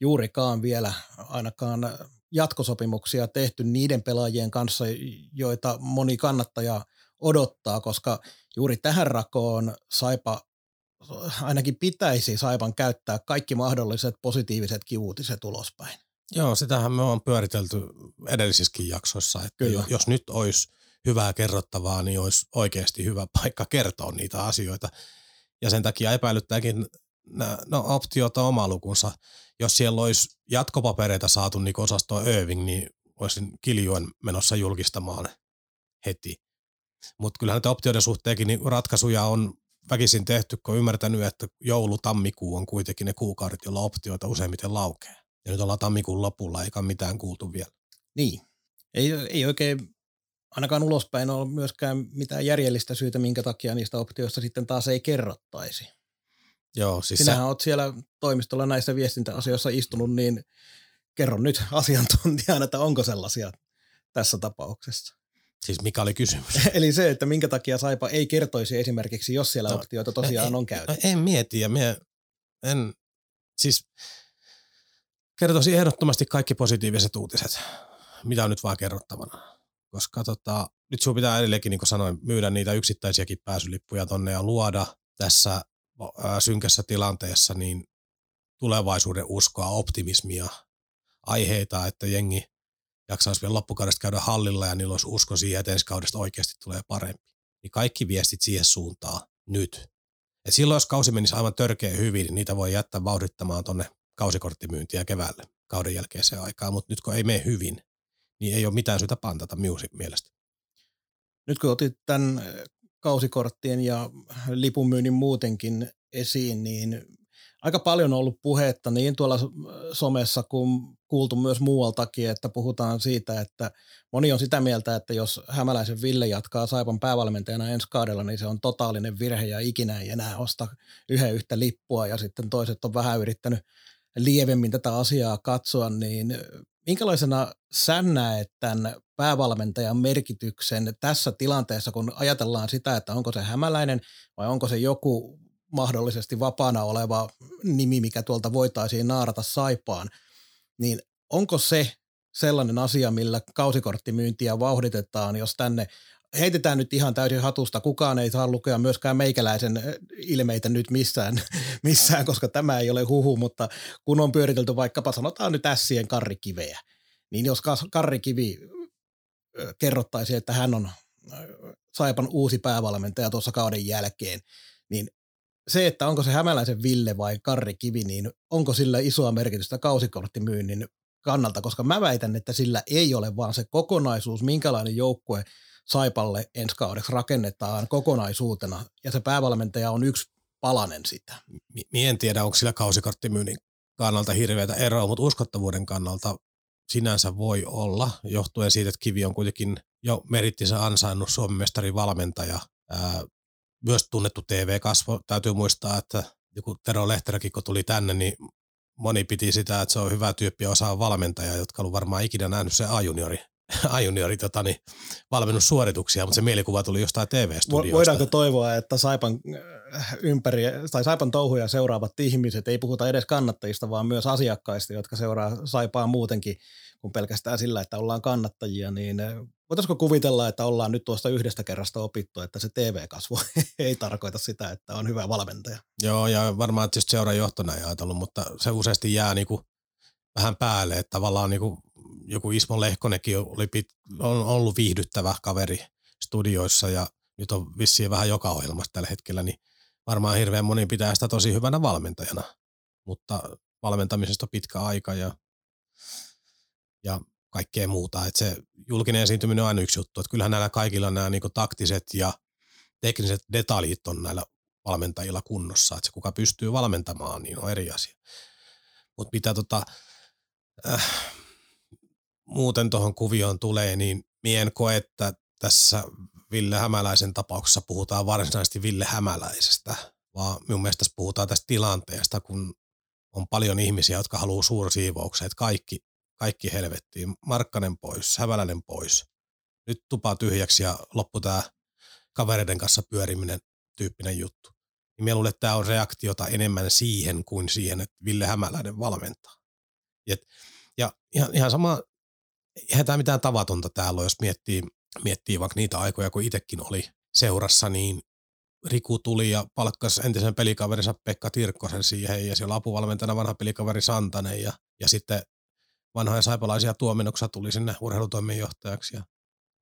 Speaker 3: juurikaan vielä ainakaan jatkosopimuksia tehty niiden pelaajien kanssa, joita moni kannattaja odottaa, koska juuri tähän rakoon Saipa ainakin pitäisi Saipan käyttää kaikki mahdolliset positiiviset kivuutiset ulospäin.
Speaker 4: Joo, sitähän me on pyöritelty edellisissäkin jaksoissa, että Kyllä. jos nyt olisi hyvää kerrottavaa, niin olisi oikeasti hyvä paikka kertoa niitä asioita. Ja sen takia epäilyttääkin, no optiota oma lukunsa. Jos siellä olisi jatkopapereita saatu niin osastoon Irving, niin olisin kiljuen menossa julkistamaan heti. Mutta kyllähän näitä optioiden suhteenkin niin ratkaisuja on väkisin tehty, kun on ymmärtänyt, että joulu-tammikuu on kuitenkin ne kuukaudet, joilla optioita useimmiten laukee. Ja nyt ollaan tammikuun lopulla, eikä mitään kuultu vielä.
Speaker 3: Niin. Ei, ei oikein ainakaan ulospäin ole myöskään mitään järjellistä syytä, minkä takia niistä optioista sitten taas ei kerrottaisi.
Speaker 4: Joo, siis
Speaker 3: Sinähän sä... oot siellä toimistolla näissä viestintäasioissa istunut, niin kerro nyt asiantuntijana, että onko sellaisia tässä tapauksessa.
Speaker 4: Siis mikä oli kysymys? (laughs)
Speaker 3: Eli se, että minkä takia Saipa ei kertoisi esimerkiksi, jos siellä no, optioita tosiaan
Speaker 4: no,
Speaker 3: on käytetty.
Speaker 4: En mieti ja mie, en, siis kertoisi ehdottomasti kaikki positiiviset uutiset, mitä on nyt vaan kerrottavana. koska tota, nyt sinun pitää edelleenkin, niin kuin sanoin, myydä niitä yksittäisiäkin pääsylippuja tonne ja luoda tässä ää, synkässä tilanteessa niin tulevaisuuden uskoa, optimismia, aiheita, että jengi jaksaisi vielä loppukaudesta käydä hallilla ja niillä olisi usko siihen, että ensi kaudesta oikeasti tulee parempi. Niin kaikki viestit siihen suuntaan nyt. Et silloin, jos kausi menisi aivan törkeä hyvin, niin niitä voi jättää vauhdittamaan tuonne kausikorttimyyntiä keväälle kauden jälkeiseen aikaan, mutta nyt kun ei mene hyvin, niin ei ole mitään syytä pantata minun mielestä.
Speaker 3: Nyt kun otit tämän kausikorttien ja lipunmyynnin muutenkin esiin, niin aika paljon on ollut puhetta niin tuolla somessa kuin kuultu myös muualtakin, että puhutaan siitä, että moni on sitä mieltä, että jos Hämäläisen Ville jatkaa Saipan päävalmentajana ensi kaudella, niin se on totaalinen virhe ja ikinä ei enää osta yhden yhtä lippua. Ja sitten toiset on vähän yrittänyt lievemmin tätä asiaa katsoa, niin minkälaisena sä näet tämän päävalmentajan merkityksen tässä tilanteessa, kun ajatellaan sitä, että onko se hämäläinen vai onko se joku mahdollisesti vapaana oleva nimi, mikä tuolta voitaisiin naarata saipaan, niin onko se sellainen asia, millä kausikorttimyyntiä vauhditetaan, jos tänne heitetään nyt ihan täysin hatusta. Kukaan ei saa lukea myöskään meikäläisen ilmeitä nyt missään, (laughs) missään, koska tämä ei ole huhu, mutta kun on pyöritelty vaikkapa sanotaan nyt ässien karrikiveä, niin jos karrikivi kerrottaisi, että hän on Saipan uusi päävalmentaja tuossa kauden jälkeen, niin se, että onko se hämäläisen Ville vai Karri Kivi, niin onko sillä isoa merkitystä kausikorttimyynnin kannalta, koska mä väitän, että sillä ei ole vaan se kokonaisuus, minkälainen joukkue Saipalle ensi kaudeksi rakennetaan kokonaisuutena, ja se päävalmentaja on yksi palanen sitä.
Speaker 4: Mie en tiedä, onko sillä kausikorttimyynnin kannalta hirveätä eroa, mutta uskottavuuden kannalta sinänsä voi olla, johtuen siitä, että Kivi on kuitenkin jo merittinsä ansainnut Suomen valmentaja, myös tunnettu TV-kasvo. Täytyy muistaa, että joku Tero Lehteräkin, kun tuli tänne, niin moni piti sitä, että se on hyvä tyyppi ja osaa valmentaja, jotka on varmaan ikinä nähnyt se A-juniori (laughs) A-juniori tota, niin, valmennussuorituksia, mutta se mielikuva tuli jostain TV-studiosta.
Speaker 3: Voidaanko toivoa, että Saipan äh, ympäri, tai Saipan touhuja seuraavat ihmiset, ei puhuta edes kannattajista, vaan myös asiakkaista, jotka seuraa Saipaa muutenkin kuin pelkästään sillä, että ollaan kannattajia, niin äh, voitaisiko kuvitella, että ollaan nyt tuosta yhdestä kerrasta opittu, että se TV-kasvu (laughs) ei tarkoita sitä, että on hyvä valmentaja?
Speaker 4: Joo, ja varmaan tietysti seuran johtona ei ajatellut, mutta se useasti jää niinku vähän päälle, että tavallaan niinku joku Ismo Lehkonenkin oli pit, on ollut viihdyttävä kaveri studioissa ja nyt on vissiin vähän joka ohjelmassa tällä hetkellä, niin varmaan hirveän moni pitää sitä tosi hyvänä valmentajana, mutta valmentamisesta pitkä aika ja, ja kaikkea muuta. Että se julkinen esiintyminen on aina yksi juttu, että kyllähän näillä kaikilla nämä niin taktiset ja tekniset detaljit on näillä valmentajilla kunnossa, että se kuka pystyy valmentamaan, niin on eri asia. Mutta mitä tota, äh, muuten tuohon kuvioon tulee, niin mien koe, että tässä Ville Hämäläisen tapauksessa puhutaan varsinaisesti Ville Hämäläisestä, vaan minun mielestä tässä puhutaan tästä tilanteesta, kun on paljon ihmisiä, jotka haluaa suursiivouksen, että kaikki, kaikki helvettiin, Markkanen pois, Hämäläinen pois, nyt tupa tyhjäksi ja loppu tämä kavereiden kanssa pyöriminen tyyppinen juttu. Niin luulen, että tämä on reaktiota enemmän siihen kuin siihen, että Ville Hämäläinen valmentaa. Et, ja ihan, ihan sama eihän tämä mitään tavatonta täällä jos miettii, miettii vaikka niitä aikoja, kun itsekin oli seurassa, niin Riku tuli ja palkkasi entisen pelikaverinsa Pekka Tirkkosen siihen ja siellä apuvalmentajana vanha pelikaveri Santanen ja, ja sitten vanhoja saipalaisia tuomennoksia tuli sinne urheilutoimenjohtajaksi ja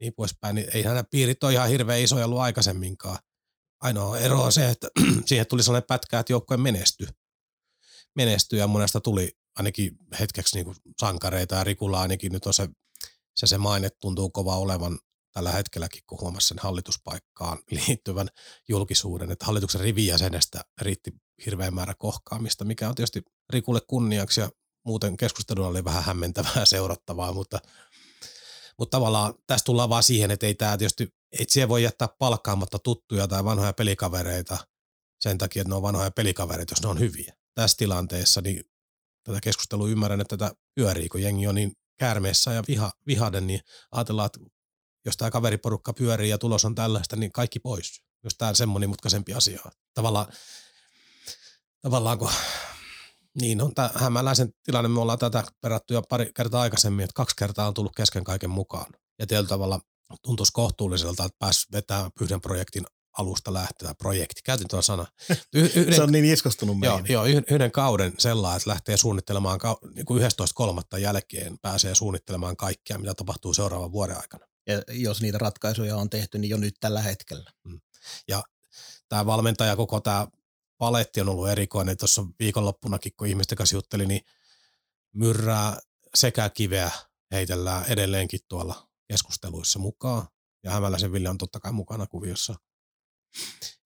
Speaker 4: niin poispäin. Niin eihän nämä piirit ole ihan hirveän isoja ollut aikaisemminkaan. Ainoa ero on se, että (clears throat) siihen tuli sellainen pätkä, että joukkojen menesty. Menesty ja monesta tuli ainakin hetkeksi niin kuin sankareita ja Rikulla ainakin nyt on se se, se maine tuntuu kova olevan tällä hetkelläkin, kun huomasi sen hallituspaikkaan (laughs) liittyvän julkisuuden, että hallituksen rivijäsenestä riitti hirveän määrä kohkaamista, mikä on tietysti Rikulle kunniaksi ja muuten keskustelu oli vähän hämmentävää seurattavaa, mutta, mutta tavallaan tässä tullaan vaan siihen, että ei tämä tietysti, ei siihen voi jättää palkkaamatta tuttuja tai vanhoja pelikavereita sen takia, että ne on vanhoja pelikavereita, jos ne on hyviä. Tässä tilanteessa niin tätä keskustelua ymmärrän, että tätä pyörii, kun jengi on niin käärmeessä ja viha, vihaden, niin ajatellaan, että jos tämä kaveriporukka pyörii ja tulos on tällaista, niin kaikki pois. Jos tämä on sen monimutkaisempi asia. Tavallaan, tavallaan kun niin on tämä hämäläisen tilanne, me ollaan tätä perattu jo pari kertaa aikaisemmin, että kaksi kertaa on tullut kesken kaiken mukaan. Ja tietyllä tavalla tuntuisi kohtuulliselta, että pääsi vetämään yhden projektin alusta lähteä projekti, käytin tuon sana.
Speaker 3: Y- yhden, se on niin iskostunut
Speaker 4: joo,
Speaker 3: meihin.
Speaker 4: joo, yhden kauden sellainen, että lähtee suunnittelemaan, niin kuin 11.3. jälkeen pääsee suunnittelemaan kaikkea, mitä tapahtuu seuraavan vuoden aikana.
Speaker 3: Ja jos niitä ratkaisuja on tehty, niin jo nyt tällä hetkellä.
Speaker 4: Mm. Ja tämä valmentaja, koko tämä paletti on ollut erikoinen. Tuossa viikonloppunakin, kun ihmisten kanssa jutteli, niin myrrää sekä kiveä heitellään edelleenkin tuolla keskusteluissa mukaan. Ja Hämäläisen Ville on totta kai mukana kuviossa.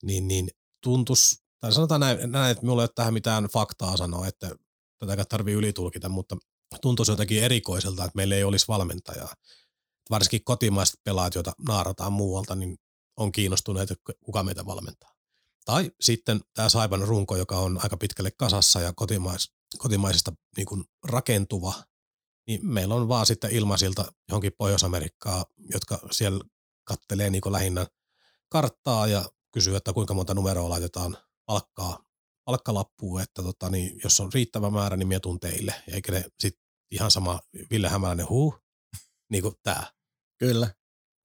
Speaker 4: Niin, niin tuntus, tai sanotaan näin, näin että minulla ei ole tähän mitään faktaa sanoa, että tätä tarvii ylitulkita, mutta tuntuisi jotenkin erikoiselta, että meillä ei olisi valmentajaa. Varsinkin kotimaiset pelaajat, joita naarataan muualta, niin on kiinnostuneita, kuka meitä valmentaa. Tai sitten tämä Saiban runko, joka on aika pitkälle kasassa ja kotimais, kotimaisesta niin kuin rakentuva, niin meillä on vaan sitten ilmaisilta johonkin Pohjois-Amerikkaa, jotka siellä kattelee niin lähinnä karttaa ja kysyy, että kuinka monta numeroa laitetaan palkkaa, palkkalappuun, että tota, niin, jos on riittävä määrä, niin minä tuun teille. Eikä ne sitten ihan sama Ville Hämäläinen huu, niin kuin tämä.
Speaker 3: Kyllä.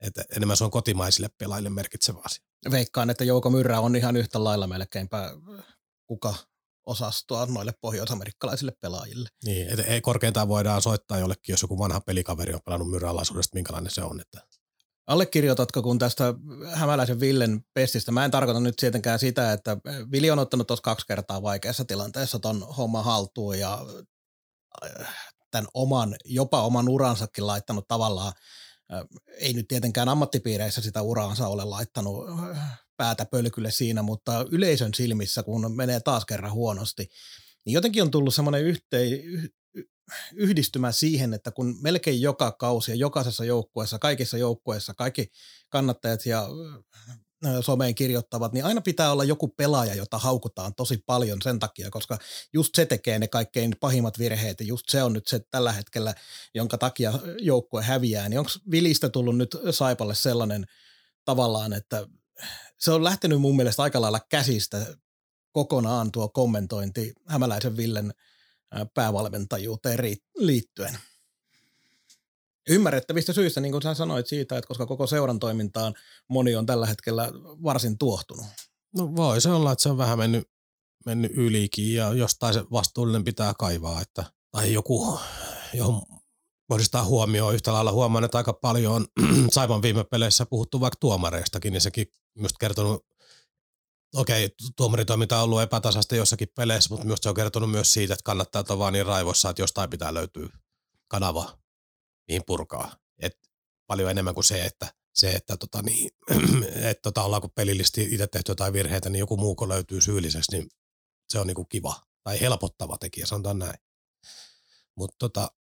Speaker 4: Että enemmän se on kotimaisille pelaajille merkitsevä asia.
Speaker 3: Veikkaan, että Jouko Myrrä on ihan yhtä lailla melkeinpä kuka osastoa noille pohjoisamerikkalaisille pelaajille.
Speaker 4: Niin, että ei korkeintaan voidaan soittaa jollekin, jos joku vanha pelikaveri on pelannut myrräalaisuudesta, minkälainen se on. Että...
Speaker 3: Allekirjoitatko, kun tästä hämäläisen Villen pestistä, mä en tarkoita nyt tietenkään sitä, että Vili on ottanut tuossa kaksi kertaa vaikeassa tilanteessa ton homman haltuun ja äh, tämän oman, jopa oman uransakin laittanut tavallaan ei nyt tietenkään ammattipiireissä sitä uraansa ole laittanut päätä pölkylle siinä, mutta yleisön silmissä, kun menee taas kerran huonosti, niin jotenkin on tullut semmoinen yhteen, yhdistymä siihen, että kun melkein joka kausi ja jokaisessa joukkueessa, kaikissa joukkueissa, kaikki kannattajat ja someen kirjoittavat, niin aina pitää olla joku pelaaja, jota haukutaan tosi paljon sen takia, koska just se tekee ne kaikkein pahimmat virheet ja just se on nyt se tällä hetkellä, jonka takia joukkue häviää. Niin onko Vilistä tullut nyt Saipalle sellainen tavallaan, että se on lähtenyt mun mielestä aika lailla käsistä kokonaan tuo kommentointi Hämäläisen Villen päävalmentajuuteen liittyen ymmärrettävistä syistä, niin kuin sä sanoit siitä, että koska koko seuran toimintaan moni on tällä hetkellä varsin tuohtunut.
Speaker 4: No voi se olla, että se on vähän mennyt, mennyt ylikin ja jostain se vastuullinen pitää kaivaa, että, tai joku, johon kohdistaa huomioon. Yhtä lailla huomaan, että aika paljon on (clears throat) Saivan viime peleissä puhuttu vaikka tuomareistakin, niin sekin myös kertonut, okei, tuomaritoiminta on ollut epätasasta jossakin peleissä, mutta myös se on kertonut myös siitä, että kannattaa olla vaan niin raivossa, että jostain pitää löytyä kanava mihin purkaa. Et paljon enemmän kuin se, että se, että tota niin, (clears throat) et tota ollaanko pelillisesti itse tehty jotain virheitä, niin joku muu löytyy syylliseksi, niin se on niinku kiva tai helpottava tekijä, sanotaan näin. Mutta tota,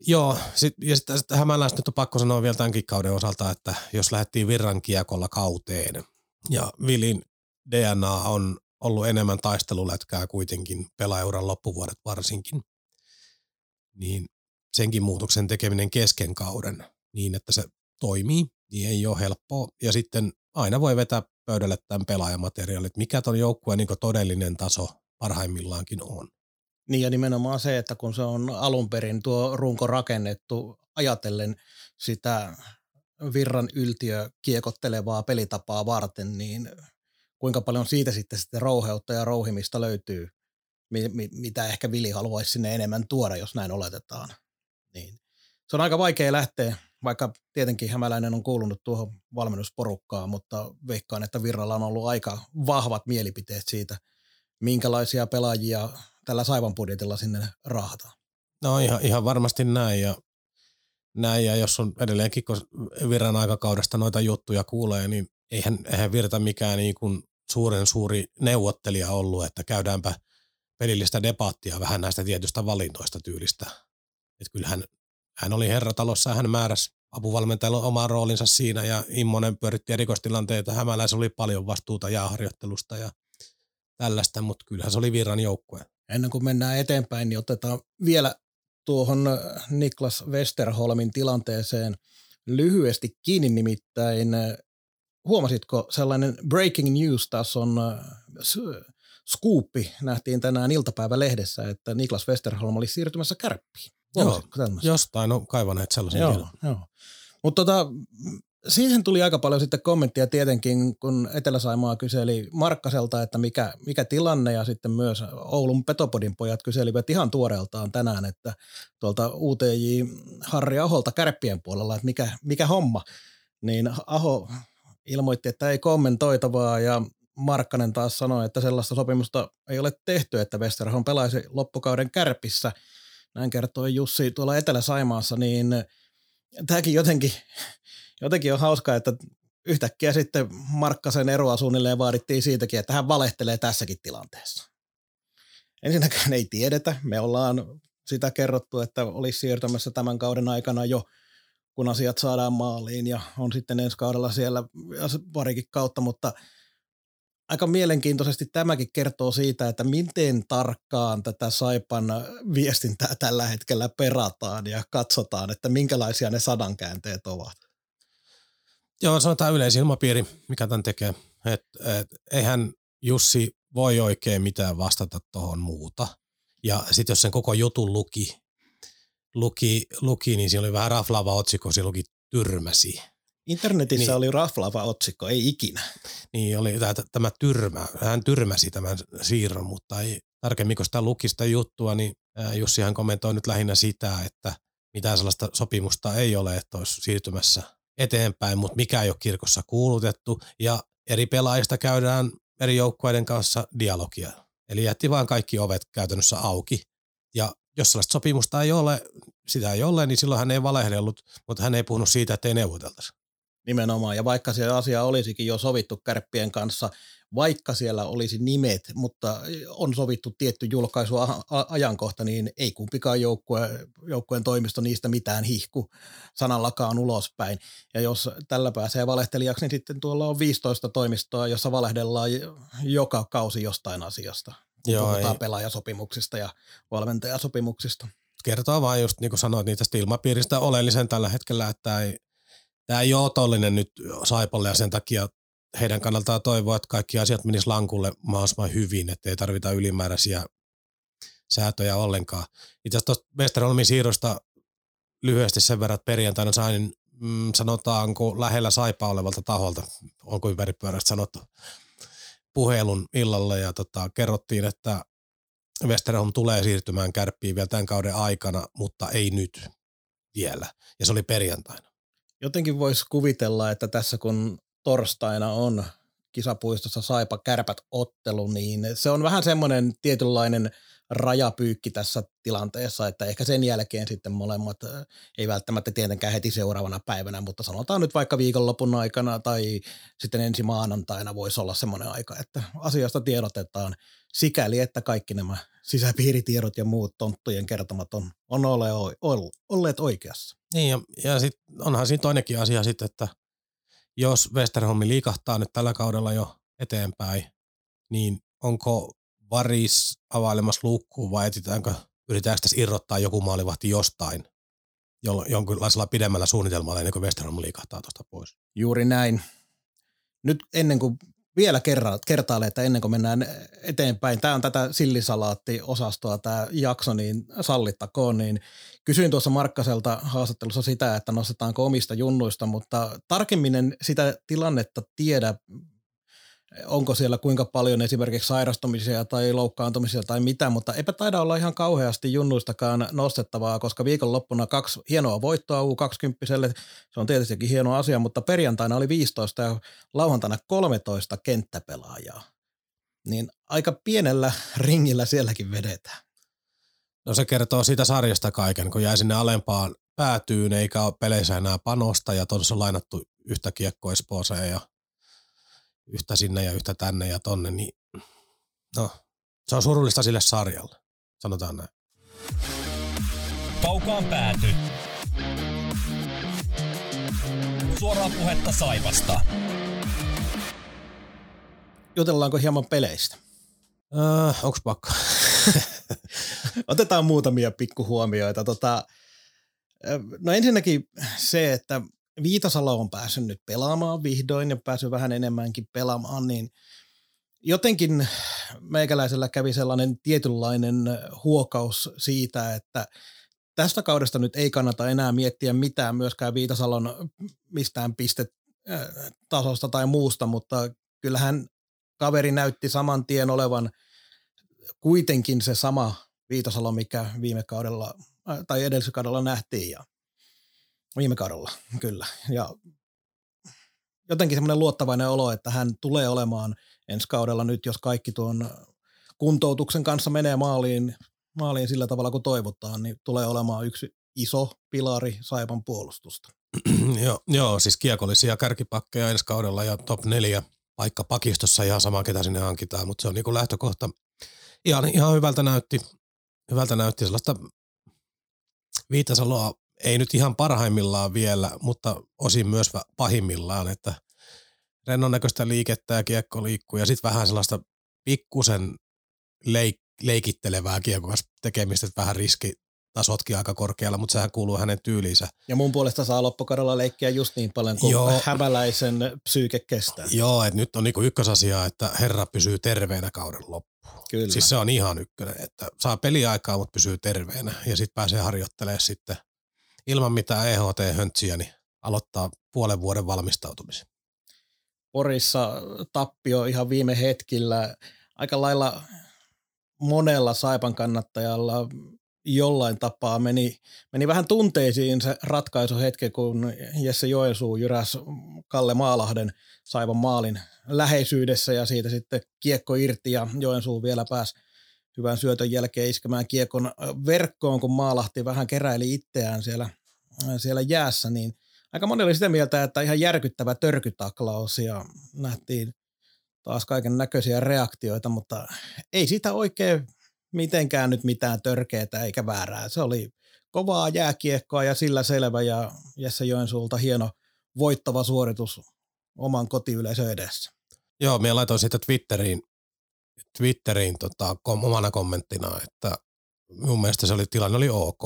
Speaker 4: joo, sit, ja sitten sit Hämäläistä nyt on pakko sanoa vielä tämänkin kauden osalta, että jos lähdettiin virran kiekolla kauteen, ja Vilin DNA on ollut enemmän taistelulätkää kuitenkin pelaajuran loppuvuodet varsinkin, niin senkin muutoksen tekeminen kesken kauden niin, että se toimii, niin ei ole helppoa. Ja sitten aina voi vetää pöydälle tämän pelaajamateriaalit, mikä tuon joukkueen niin todellinen taso parhaimmillaankin on.
Speaker 3: Niin ja nimenomaan se, että kun se on alun perin tuo runko rakennettu ajatellen sitä virran yltiö kiekottelevaa pelitapaa varten, niin kuinka paljon siitä sitten sitten rouheutta ja rouhimista löytyy, mitä ehkä Vili haluaisi sinne enemmän tuoda, jos näin oletetaan. Niin. Se on aika vaikea lähteä, vaikka tietenkin Hämäläinen on kuulunut tuohon valmennusporukkaan, mutta veikkaan, että Virralla on ollut aika vahvat mielipiteet siitä, minkälaisia pelaajia tällä Saivan budjetilla sinne raahataan.
Speaker 4: No ihan, ihan varmasti näin ja, näin ja jos on edelleenkin, kun Virran aikakaudesta noita juttuja kuulee, niin eihän, eihän Virta mikään niin kuin suuren suuri neuvottelija ollut, että käydäänpä pelillistä debattia vähän näistä tietystä valinnoista tyylistä että kyllähän hän oli herratalossa hän määräsi apuvalmentajalla oman roolinsa siinä ja Immonen pyöritti erikoistilanteita. Hämäläis oli paljon vastuuta jääharjoittelusta ja tällaista, mutta kyllähän se oli virran joukkue.
Speaker 3: Ennen kuin mennään eteenpäin, niin otetaan vielä tuohon äh, Niklas Westerholmin tilanteeseen lyhyesti kiinni nimittäin. Äh, huomasitko sellainen breaking news tässä on äh, skuuppi nähtiin tänään iltapäivälehdessä, että Niklas Westerholm oli siirtymässä kärppiin.
Speaker 4: Joo, jostain on kaivaneet sellaisen
Speaker 3: joo, joo. Mutta tota, siihen tuli aika paljon sitten kommenttia tietenkin, kun Etelä-Saimaa kyseli Markkaselta, että mikä, mikä tilanne ja sitten myös Oulun Petopodin pojat kyselivät ihan tuoreeltaan tänään, että tuolta UTJ Harri Aholta kärppien puolella, että mikä, mikä homma. Niin Aho ilmoitti, että ei kommentoitavaa ja Markkanen taas sanoi, että sellaista sopimusta ei ole tehty, että Westerholm pelaisi loppukauden kärpissä. Näin kertoi Jussi tuolla Etelä-Saimaassa, niin tämäkin jotenkin jotenkin on hauskaa, että yhtäkkiä sitten Markkasen eroa suunnilleen vaadittiin siitäkin, että hän valehtelee tässäkin tilanteessa. Ensinnäkään ei tiedetä. Me ollaan sitä kerrottu, että olisi siirtymässä tämän kauden aikana jo, kun asiat saadaan maaliin ja on sitten ensi kaudella siellä parikin kautta, mutta aika mielenkiintoisesti tämäkin kertoo siitä, että miten tarkkaan tätä Saipan viestintää tällä hetkellä perataan ja katsotaan, että minkälaisia ne sadankäänteet ovat.
Speaker 4: Joo, sanotaan yleisilmapiiri, mikä tämän tekee. Et, et, eihän Jussi voi oikein mitään vastata tuohon muuta. Ja sitten jos sen koko jutun luki, luki, luki, niin siinä oli vähän raflaava otsikko, se luki tyrmäsi.
Speaker 3: Internetissä niin, oli raflaava otsikko, ei ikinä.
Speaker 4: Niin, oli tämä, tämä tyrmä. Hän tyrmäsi tämän siirron, mutta ei tarkemmin, kun sitä luki sitä juttua, niin Jussihan kommentoi nyt lähinnä sitä, että mitään sellaista sopimusta ei ole, että olisi siirtymässä eteenpäin, mutta mikä ei ole kirkossa kuulutettu ja eri pelaajista käydään eri joukkueiden kanssa dialogia. Eli jätti vaan kaikki ovet käytännössä auki. Ja jos sellaista sopimusta ei ole, sitä ei ole, niin silloin hän ei valehdellut, mutta hän ei puhunut siitä, että ei neuvoteltaisi.
Speaker 3: Nimenomaan, ja vaikka se asia olisikin jo sovittu kärppien kanssa, vaikka siellä olisi nimet, mutta on sovittu tietty julkaisuajankohta, niin ei kumpikaan joukkue, joukkueen toimisto niistä mitään hihku sanallakaan ulospäin. Ja jos tällä pääsee valehtelijaksi, niin sitten tuolla on 15 toimistoa, jossa valehdellaan joka kausi jostain asiasta. Joo, puhutaan ei. pelaajasopimuksista ja valmentajasopimuksista.
Speaker 4: Kertoo vaan just niin kuin sanoit, niitä ilmapiiristä oleellisen tällä hetkellä, että ei, tämä ei ole otollinen nyt Saipalle ja sen takia heidän kannaltaan toivoa, että kaikki asiat menis lankulle mahdollisimman hyvin, ettei tarvita ylimääräisiä säätöjä ollenkaan. Itse asiassa tuosta Westerholmin siirrosta lyhyesti sen verran, että perjantaina sain, mm, sanotaanko lähellä saipa olevalta taholta, onko ympäripyöräistä sanottu, puhelun illalle ja tota, kerrottiin, että Westerholm tulee siirtymään kärppiin vielä tämän kauden aikana, mutta ei nyt vielä. Ja se oli perjantaina.
Speaker 3: Jotenkin voisi kuvitella, että tässä kun torstaina on kisapuistossa Saipa Kärpät ottelu, niin se on vähän semmoinen tietynlainen rajapyykki tässä tilanteessa, että ehkä sen jälkeen sitten molemmat ei välttämättä tietenkään heti seuraavana päivänä, mutta sanotaan nyt vaikka viikonlopun aikana tai sitten ensi maanantaina voisi olla semmoinen aika, että asiasta tiedotetaan sikäli, että kaikki nämä sisäpiiritiedot ja muut tonttujen kertomat on, on ole, olleet oikeassa.
Speaker 4: Niin ja, ja sitten onhan siinä toinenkin asia sitten, että jos Westerholmi liikahtaa nyt tällä kaudella jo eteenpäin, niin onko Varis availemassa luukkuun vai etsitäänkö, yritetäänkö tässä irrottaa joku maalivahti jostain jolla, jonkinlaisella pidemmällä suunnitelmalla ennen kuin Westerholm liikahtaa tuosta pois?
Speaker 3: Juuri näin. Nyt ennen kuin vielä kerran, kertaalle, että ennen kuin mennään eteenpäin, tämä on tätä sillisalaatti-osastoa tämä jakso, niin sallittakoon, niin kysyin tuossa Markkaselta haastattelussa sitä, että nostetaanko omista junnuista, mutta tarkemmin en sitä tilannetta tiedä, onko siellä kuinka paljon esimerkiksi sairastumisia tai loukkaantumisia tai mitä, mutta eipä taida olla ihan kauheasti junnuistakaan nostettavaa, koska viikonloppuna kaksi hienoa voittoa U20, se on tietystikin hieno asia, mutta perjantaina oli 15 ja lauantaina 13 kenttäpelaajaa. Niin aika pienellä ringillä sielläkin vedetään.
Speaker 4: No se kertoo siitä sarjasta kaiken, kun jäi sinne alempaan päätyyn eikä ole peleissä enää panosta ja tuossa on lainattu yhtä kiekkoa Espooseen ja yhtä sinne ja yhtä tänne ja tonne, niin no, se on surullista sille sarjalle, sanotaan näin.
Speaker 2: Kaukaan pääty. Suoraa puhetta Saivasta.
Speaker 3: Jutellaanko hieman peleistä?
Speaker 4: Öö, onks pakko? (laughs)
Speaker 3: Otetaan muutamia pikkuhuomioita. Tota, no ensinnäkin se, että Viitasalo on päässyt nyt pelaamaan vihdoin ja päässyt vähän enemmänkin pelaamaan, niin jotenkin meikäläisellä kävi sellainen tietynlainen huokaus siitä, että tästä kaudesta nyt ei kannata enää miettiä mitään myöskään Viitasalon mistään pistetasosta tai muusta, mutta kyllähän kaveri näytti saman tien olevan kuitenkin se sama Viitasalo, mikä viime kaudella tai edellisellä kaudella nähtiin ja viime kaudella, kyllä. Ja jotenkin semmoinen luottavainen olo, että hän tulee olemaan ensi kaudella nyt, jos kaikki tuon kuntoutuksen kanssa menee maaliin, maaliin sillä tavalla kuin toivotaan, niin tulee olemaan yksi iso pilari Saipan puolustusta. (clears throat)
Speaker 4: joo, joo, siis kiekollisia kärkipakkeja ensi kaudella ja top neljä paikka pakistossa ihan sama, ketä sinne hankitaan, mutta se on niin lähtökohta. Ihan, ihan hyvältä näytti, hyvältä näytti sellaista Viitasaloa ei nyt ihan parhaimmillaan vielä, mutta osin myös pahimmillaan, että rennon näköistä liikettä ja kiekko liikkuu ja sitten vähän sellaista pikkusen leik- leikittelevää kiekko tekemistä, että vähän riski tasotkin aika korkealla, mutta sehän kuuluu hänen tyyliinsä.
Speaker 3: Ja mun puolesta saa loppukaudella leikkiä just niin paljon kuin Joo. hämäläisen psyyke kestää.
Speaker 4: Joo, että nyt on niinku ykkösasia, että herra pysyy terveenä kauden loppuun. Kyllä. Siis se on ihan ykkönen, että saa peliaikaa, mutta pysyy terveenä ja sitten pääsee harjoittelemaan sitten ilman mitään EHT-höntsiä, niin aloittaa puolen vuoden valmistautumisen.
Speaker 3: Porissa tappio ihan viime hetkillä. Aika lailla monella Saipan kannattajalla jollain tapaa meni, meni vähän tunteisiin se ratkaisuhetki, kun Jesse Joensuu jyräs Kalle Maalahden Saipan maalin läheisyydessä ja siitä sitten kiekko irti ja Joensuu vielä pääsi hyvän syötön jälkeen iskemään kiekon verkkoon, kun Maalahti vähän keräili itseään siellä, siellä jäässä, niin aika moni oli sitä mieltä, että ihan järkyttävä törkytaklaus ja nähtiin taas kaiken näköisiä reaktioita, mutta ei sitä oikein mitenkään nyt mitään törkeää eikä väärää. Se oli kovaa jääkiekkoa ja sillä selvä ja Jesse Joensuulta hieno voittava suoritus oman kotiyleisön edessä.
Speaker 4: Joo, minä laitoin sitten Twitteriin, Twitteriin tota, kom, omana kommenttina, että mun mielestä se oli, tilanne oli ok.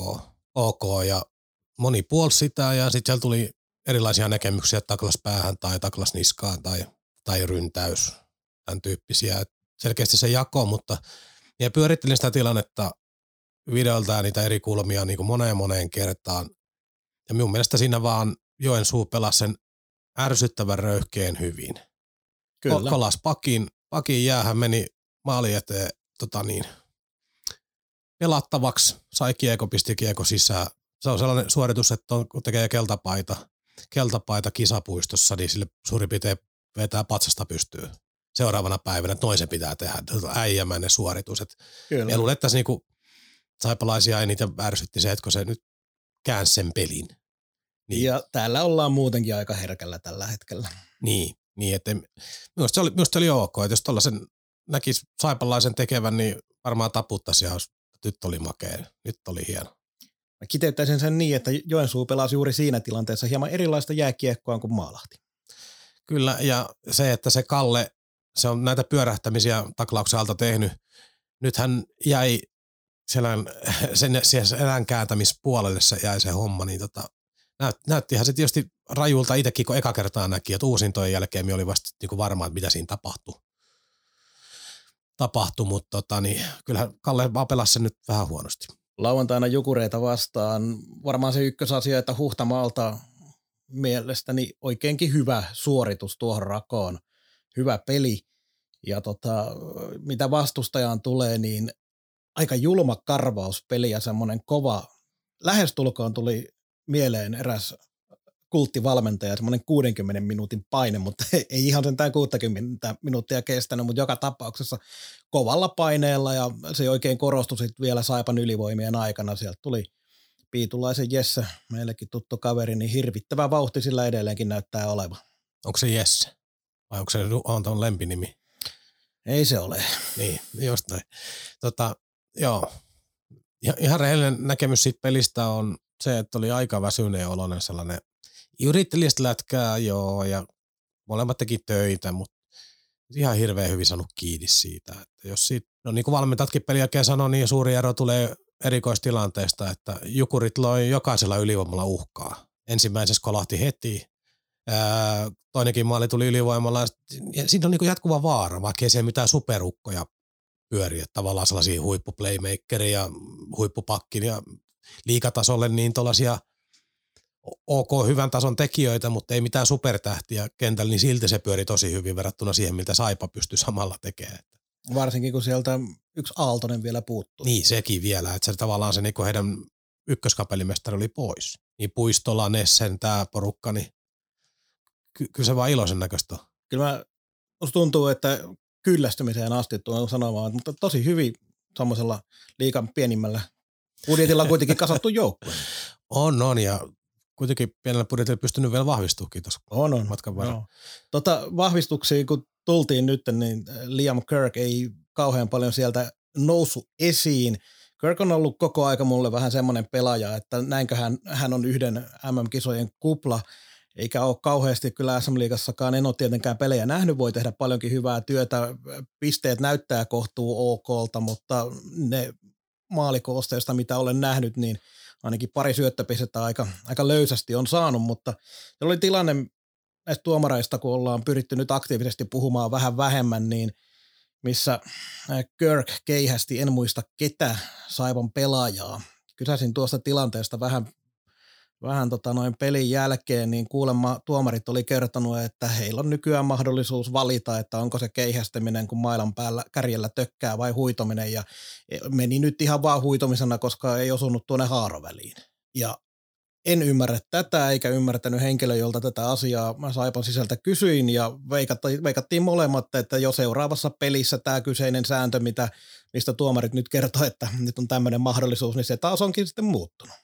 Speaker 4: ok ja moni puolsi sitä ja sitten siellä tuli erilaisia näkemyksiä, taklas päähän tai taklas niskaan tai, tai ryntäys, tämän tyyppisiä. Et selkeästi se jako, mutta ja pyörittelin sitä tilannetta videolta ja niitä eri kulmia niin kuin moneen moneen kertaan. Ja minun mielestä siinä vaan Joensuu pelasi sen ärsyttävän röyhkeen hyvin. Kyllä. Kolas pakin, pakin jäähän meni maali eteen tota niin, pelattavaksi, sai kieko, pisti kieko sisään. Se on sellainen suoritus, että on, kun tekee keltapaita, keltapaita kisapuistossa, niin sille suurin piirtein vetää patsasta pystyy seuraavana päivänä, että noin se pitää tehdä. Äijämäinen suoritus. Et Kyllä. Luulen, että tässä niinku saipalaisia eniten ärsytti se, että kun se nyt käänsi sen pelin.
Speaker 3: Niin. Ja täällä ollaan muutenkin aika herkällä tällä hetkellä.
Speaker 4: Niin, niin että minusta se oli, minusta oli ok, että jos tuollaisen näkisi saipalaisen tekevän, niin varmaan taputtaisi ja nyt oli makea, nyt oli hieno.
Speaker 3: Mä kiteyttäisin sen niin, että Joensuu pelasi juuri siinä tilanteessa hieman erilaista jääkiekkoa kuin Maalahti.
Speaker 4: Kyllä, ja se, että se Kalle se on näitä pyörähtämisiä taklauksen alta tehnyt. Nyt hän jäi selän, (laughs) sen, sen selän kääntämispuolelle se jäi se homma, niin tota, näyt, näyttihän se tietysti rajulta itsekin, kun eka kertaa näki, että uusintojen jälkeen oli vasta niin varma, että mitä siinä tapahtui. Tapahtui, mutta tota, niin, kyllähän Kalle vaan pelasi sen nyt vähän huonosti.
Speaker 3: Lauantaina Jukureita vastaan. Varmaan se ykkösasia, että Huhtamaalta mielestäni oikeinkin hyvä suoritus tuohon rakoon – hyvä peli. Ja tota, mitä vastustajaan tulee, niin aika julma karvauspeli ja semmoinen kova, lähestulkoon tuli mieleen eräs kulttivalmentaja, semmoinen 60 minuutin paine, mutta (laughs) ei ihan sen 60 minuuttia kestänyt, mutta joka tapauksessa kovalla paineella ja se oikein korostui sitten vielä Saipan ylivoimien aikana. Sieltä tuli Piitulaisen Jesse, meillekin tuttu kaveri, niin hirvittävä vauhti sillä edelleenkin näyttää olevan.
Speaker 4: Onko se Jesse? Vai onko se Anton lempinimi?
Speaker 3: Ei se ole.
Speaker 4: Niin, jostain. Tota, joo. Ihan rehellinen näkemys siitä pelistä on se, että oli aika väsyneen oloinen sellainen. Yritti lätkää, joo, ja molemmat teki töitä, mutta ihan hirveän hyvin saanut kiinni siitä. Että jos siitä, no niin kuin valmentatkin peli jälkeen sanoi, niin suuri ero tulee erikoistilanteesta, että Jukurit loi jokaisella ylivoimalla uhkaa. Ensimmäisessä kolahti heti, toinenkin maali tuli ylivoimalla. Ja siinä on niin jatkuva vaara, vaikka ei siellä mitään superukkoja pyöri. Että tavallaan sellaisia huippuplaymakeria huippupakkin ja liikatasolle niin tuollaisia ok hyvän tason tekijöitä, mutta ei mitään supertähtiä kentällä, niin silti se pyöri tosi hyvin verrattuna siihen, mitä Saipa pystyi samalla tekemään.
Speaker 3: Varsinkin kun sieltä yksi Aaltonen vielä puuttuu.
Speaker 4: Niin, sekin vielä, että se tavallaan se niin heidän ykköskapelimestari oli pois. Niin Puistola, Nessen, tämä porukka, niin ky- kyllä se vaan iloisen näköistä
Speaker 3: Kyllä mä, musta tuntuu, että kyllästymiseen asti tuon sanomaan, mutta tosi hyvin semmoisella liikan pienimmällä budjetilla kuitenkin kasattu joukkue. (laughs)
Speaker 4: On, on, ja kuitenkin pienellä budjetilla pystynyt vielä vahvistumaan tuossa
Speaker 3: on, on.
Speaker 4: matkan varrella. No.
Speaker 3: Tota, vahvistuksia, kun tultiin nyt, niin Liam Kirk ei kauhean paljon sieltä noussut esiin. Kirk on ollut koko aika mulle vähän semmoinen pelaaja, että näinkö hän, hän on yhden MM-kisojen kupla, eikä ole kauheasti kyllä SM-liigassakaan, en ole tietenkään pelejä nähnyt, voi tehdä paljonkin hyvää työtä, pisteet näyttää kohtuu okolta, mutta ne maalikoosteista, mitä olen nähnyt, niin ainakin pari syöttöpistettä aika, aika löysästi on saanut, mutta se oli tilanne näistä tuomareista, kun ollaan pyritty nyt aktiivisesti puhumaan vähän vähemmän, niin missä Kirk keihästi, en muista ketä, saivan pelaajaa. Kysäsin tuosta tilanteesta vähän, vähän tota noin pelin jälkeen, niin kuulemma tuomarit oli kertonut, että heillä on nykyään mahdollisuus valita, että onko se keihästäminen, kun mailan päällä kärjellä tökkää vai huitominen, ja meni nyt ihan vaan huitomisena, koska ei osunut tuonne haaroväliin. Ja en ymmärrä tätä, eikä ymmärtänyt henkilö, jolta tätä asiaa mä Saipan sisältä kysyin, ja veikattiin, veikattiin molemmat, että jo seuraavassa pelissä tämä kyseinen sääntö, mitä, mistä tuomarit nyt kertoo, että nyt on tämmöinen mahdollisuus, niin se taas onkin sitten muuttunut.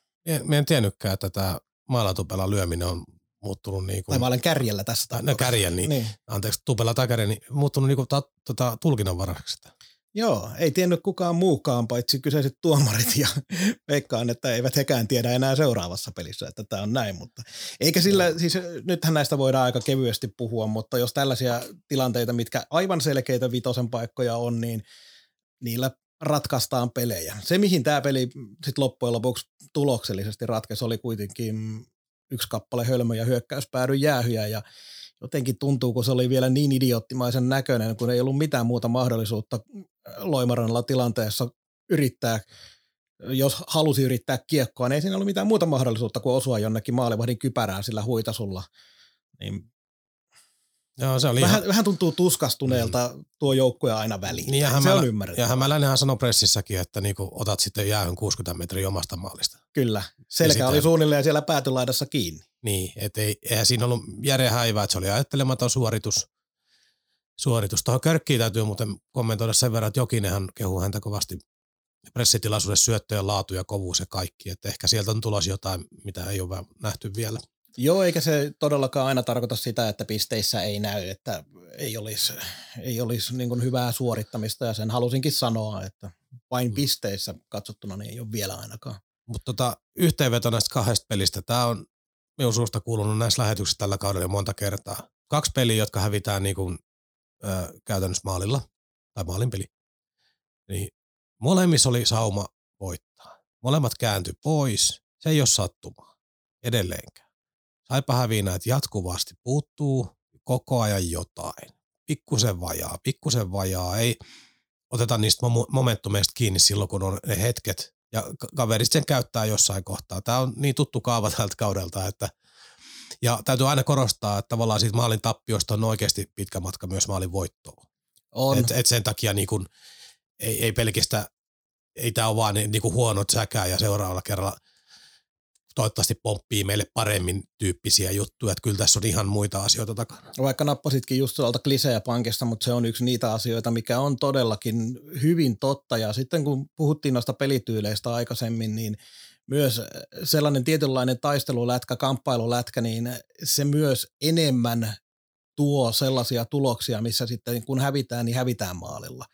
Speaker 4: Mä en tiennytkään, että tämä maalatupela lyöminen on muuttunut niin kuin...
Speaker 3: Tai mä olen kärjellä tässä
Speaker 4: No kärjellä, niin, niin. anteeksi, tupella tai kärjellä, niin muuttunut niin kuin ta, tota, tulkinnanvaraiseksi.
Speaker 3: Joo, ei tiennyt kukaan muukaan, paitsi kyseiset tuomarit ja (laughs) veikkaan, että eivät hekään tiedä enää seuraavassa pelissä, että tämä on näin, mutta eikä sillä, siis nythän näistä voidaan aika kevyesti puhua, mutta jos tällaisia tilanteita, mitkä aivan selkeitä vitosen paikkoja on, niin niillä ratkaistaan pelejä. Se, mihin tämä peli sitten loppujen lopuksi tuloksellisesti ratkesi, oli kuitenkin yksi kappale hölmö ja hyökkäyspäädyn jäähyjä ja jotenkin tuntuu, kun se oli vielä niin idioottimaisen näköinen, kun ei ollut mitään muuta mahdollisuutta Loimarannalla tilanteessa yrittää, jos halusi yrittää kiekkoa, niin ei siinä ollut mitään muuta mahdollisuutta kuin osua jonnekin maalivahdin kypärään sillä huitasulla. Niin
Speaker 4: Joo, se oli
Speaker 3: vähän,
Speaker 4: ihan...
Speaker 3: vähän tuntuu tuskastuneelta mm. tuo joukkue aina väliin. Niin ja Hämälä, se on ymmärrettävää.
Speaker 4: Ja Hämälänenhän sanoi pressissäkin, että niinku otat sitten jäähyn 60 metriä omasta maalista.
Speaker 3: Kyllä. Selkä sitä... oli suunnilleen siellä päätylaidassa kiinni.
Speaker 4: Niin, että ei, eihän siinä ollut järjen häivää, että se oli ajattelematon suoritus. suoritus. Tuohon Körkkiin täytyy muuten kommentoida sen verran, että Jokinenhan kehuu häntä kovasti pressitilaisuudessa syöttöjen laatu ja kovuus ja kaikki. Että ehkä sieltä on tulossa jotain, mitä ei ole nähty vielä.
Speaker 3: Joo, eikä se todellakaan aina tarkoita sitä, että pisteissä ei näy, että ei olisi, ei olisi niin hyvää suorittamista ja sen halusinkin sanoa, että vain mm. pisteissä katsottuna niin ei ole vielä ainakaan.
Speaker 4: Mutta tota, yhteenveto näistä kahdesta pelistä, tämä on minun suusta kuulunut näissä lähetyksissä tällä kaudella jo monta kertaa. Kaksi peliä, jotka hävitään niin kuin, ö, käytännössä maalilla, tai maalinpeli. Niin molemmissa oli sauma voittaa. Molemmat kääntyi pois. Se ei ole sattumaa edelleenkään. Saipa häviä että jatkuvasti puuttuu koko ajan jotain. Pikkusen vajaa, pikkusen vajaa. Ei oteta niistä momentumeista kiinni silloin, kun on ne hetket, ja kaverit sen käyttää jossain kohtaa. Tämä on niin tuttu kaava (laughs) tältä kaudelta, että ja täytyy aina korostaa, että tavallaan siitä maalin tappiosta on oikeasti pitkä matka myös maalin voittoon.
Speaker 3: On.
Speaker 4: Et, et sen takia niin kun, ei, ei pelkästään, ei tämä ole vaan niin kuin huonot säkää ja seuraavalla kerralla toivottavasti pomppii meille paremmin tyyppisiä juttuja, että kyllä tässä on ihan muita asioita takana.
Speaker 3: Vaikka nappasitkin just tuolta klisejä pankista, mutta se on yksi niitä asioita, mikä on todellakin hyvin totta ja sitten kun puhuttiin noista pelityyleistä aikaisemmin, niin myös sellainen tietynlainen taistelulätkä, kamppailulätkä, niin se myös enemmän tuo sellaisia tuloksia, missä sitten kun hävitään, niin hävitään maalilla.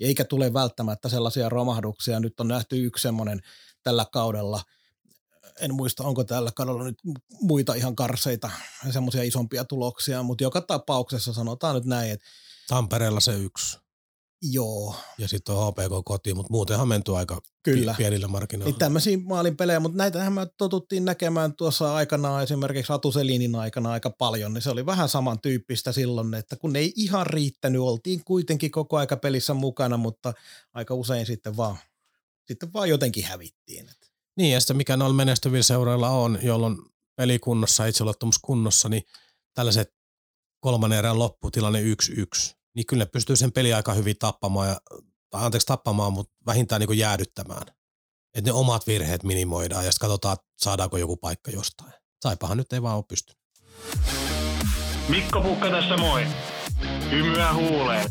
Speaker 3: Eikä tule välttämättä sellaisia romahduksia. Nyt on nähty yksi semmoinen tällä kaudella – en muista, onko tällä kaudella nyt muita ihan karseita ja semmoisia isompia tuloksia, mutta joka tapauksessa sanotaan nyt näin, että
Speaker 4: Tampereella se yksi.
Speaker 3: Joo.
Speaker 4: Ja sitten on HPK kotiin, mutta muutenhan menty aika Kyllä. pienillä markkinoilla.
Speaker 3: Niin tämmöisiä maalin pelejä, mutta näitähän me totuttiin näkemään tuossa aikana esimerkiksi Atuselinin aikana aika paljon, niin se oli vähän samantyyppistä silloin, että kun ei ihan riittänyt, oltiin kuitenkin koko aika pelissä mukana, mutta aika usein sitten vaan, sitten vaan jotenkin hävittiin.
Speaker 4: Niin, ja sitten mikä noilla menestyvillä seuroilla on, jolloin pelikunnossa, itseluottamus kunnossa, niin tällaiset kolmannen erän lopputilanne 1-1, niin kyllä ne pystyy sen peli aika hyvin tappamaan, ja, tai anteeksi tappamaan, mutta vähintään niin jäädyttämään. Että ne omat virheet minimoidaan ja sitten katsotaan, saadaanko joku paikka jostain. Saipahan nyt ei vaan ole pysty.
Speaker 6: Mikko Pukka tässä moi. Hymyä huuleen.